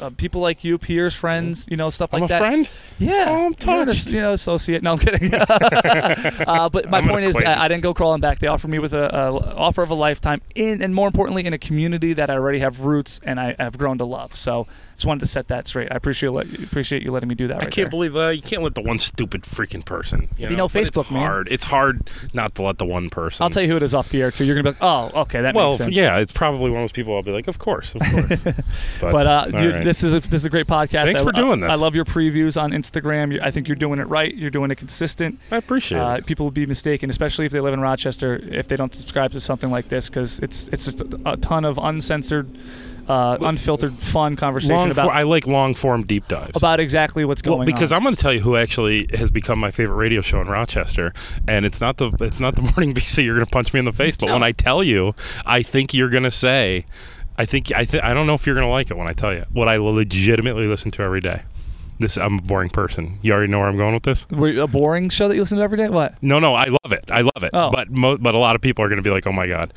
uh, people like you, peers, friends, you know, stuff like that. I'm a friend. Yeah, Oh, I'm You're an touched. You know, associate. No, I'm kidding. uh, but my I'm point is, I, I didn't go crawling back. They offered me with a, a offer of a lifetime in, and more importantly, in a community that I already have roots and I have grown to love. So, just wanted to set that straight. I appreciate let, appreciate you letting me do that. I right can't there. believe uh, you can't let the one stupid freaking person. You you know Facebook, it's man. hard. It's hard not to let the one person. I'll tell you who it is off the air too. You're gonna be like, oh, okay, that Well, makes sense. yeah, it's probably one of those people. I'll be like, of course, of course. but But uh, dude, right. this is a, this is a great podcast. Thanks I, for doing I, I love your previews on Instagram. I think you're doing it right. You're doing it consistent. I appreciate Uh, it. people will be mistaken, especially if they live in Rochester, if they don't subscribe to something like this, because it's it's a ton of uncensored, uh, unfiltered, fun conversation Long about for, I like long form deep dives. about exactly what's going on well, because on. I'm going to tell you who actually has become my favorite radio show in Rochester, and it's not the it's not the morning BC. You're going to punch me in the face, but No. when I tell you, I think you're going to say, I think I th- I don't know if you're going to like it when I tell you what I legitimately listen to every day. This I'm a boring person. You already know where I'm going with this. A boring show that you listen to every day. What? No, no, I love it. I love it. Oh. But mo- but a lot of people are going to be like, oh my god,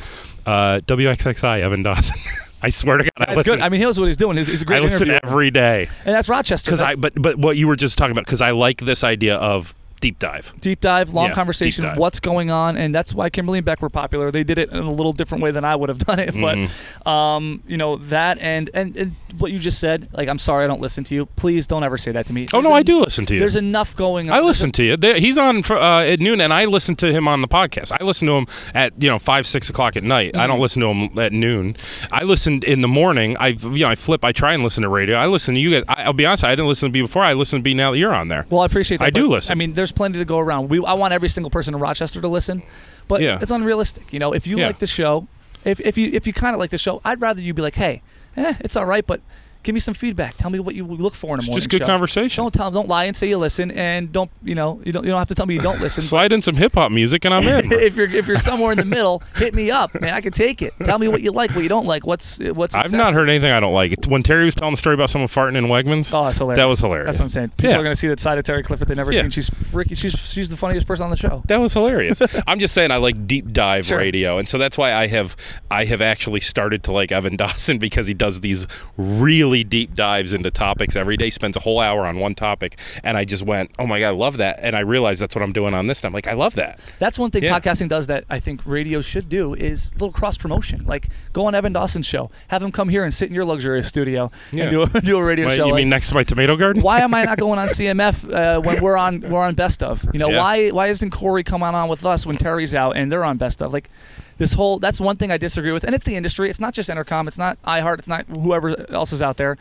uh, WXXI Evan Dawson. I swear to God, I That's listen. good. I mean, he knows what he's doing. He's, he's a great I listen interviewer. every day and that's Rochester. because I but but what you were just talking about because I like this idea of deep dive. deep dive, long Yeah, conversation, dive. what's going on, and that's why Kimberly and Beck were popular. They did it in a little different way than I would have done it, Mhm. but um, you know that and, and and what you just said. Like, I'm sorry, I don't listen to you. Please don't ever say that to me. Oh There's no, en- I do listen to you. There's enough going on. I listen to you. There- He's on for, uh, at noon, and I listen to him on the podcast. I listen to him at you know five, six o'clock at night. I Mm-hmm. don't listen to him at noon. I listen in the morning. I you know I flip. I try and listen to radio. I listen to you guys. I, I'll be honest. I didn't listen to Bee before. I listen to Bee now that you're on there. Well, I appreciate that. I do listen. I mean, there's plenty to go around. We, I want every single person in Rochester to listen, but Yeah. it's unrealistic. You know, if you Yeah. like the show, if, if you if you kind of like the show, I'd rather you be like, hey, eh, it's all right, but give me some feedback. Tell me what you look for in a It's morning just good show. conversation. Don't tell, don't lie and say you listen, and don't you know you don't you don't have to tell me you don't listen. Slide in some hip hop music, and I'm in. if you're if you're somewhere in the middle, hit me up, man. I can take it. Tell me what you like, what you don't like. What's what's. I've not heard anything I don't like. It's when Terry was telling the story about someone farting in Wegmans. Oh, it's hilarious. That was hilarious. That's what I'm saying. People Yeah. are gonna see that side of Terry Clifford they've never Yeah. seen. She's freaky. She's she's the funniest person on the show. That was hilarious. I'm just saying I like deep dive Sure. radio, and so that's why I have I have actually started to like Evan Dawson because he does these really deep dives into topics every day. Spends a whole hour on one topic, and I just went, oh my god, I love that, and I realized that's what I'm doing on this. And I'm like, I love that. That's one thing Yeah. podcasting does that I think radio should do is little cross promotion. Like go on Evan Dawson's show, have him come here and sit in your luxurious studio Yeah. and do a, do a radio Wait, show. you Like, mean next to my tomato garden? why am I not going on CMF uh, when we're on we're on Best of? You know Yeah. why why isn't Corey coming on with us when Terry's out and they're on Best of? Like this whole that's one thing I disagree with, and it's the industry. It's not just Entercom. It's not iHeart. It's not whoever else is out there.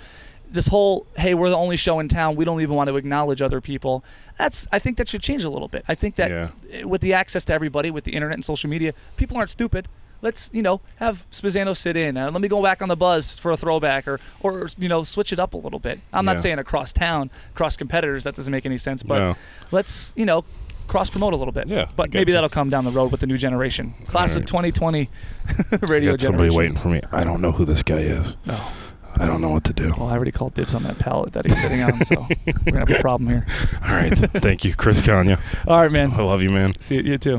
This whole hey, we're the only show in town. We don't even want to acknowledge other people. That's I think that should change a little bit. I think that Yeah. with the access to everybody, with the internet and social media, people aren't stupid. Let's you know have Spizzano sit in. Uh, let me go back on the buzz for a throwback, or or you know switch it up a little bit. I'm Yeah. not saying across town, across competitors. That doesn't make any sense. But No. let's you know cross promote a little bit. Yeah, But maybe that'll come down the road with the new generation, class of 2020 radio Got somebody waiting for me. I don't know who this guy is. Oh, I don't know what to do. well, I already called dibs on that pallet that he's sitting on, so we're gonna have a problem here. All right. Thank you, Chris Konya. All right, man. I love you, man. See you, you too.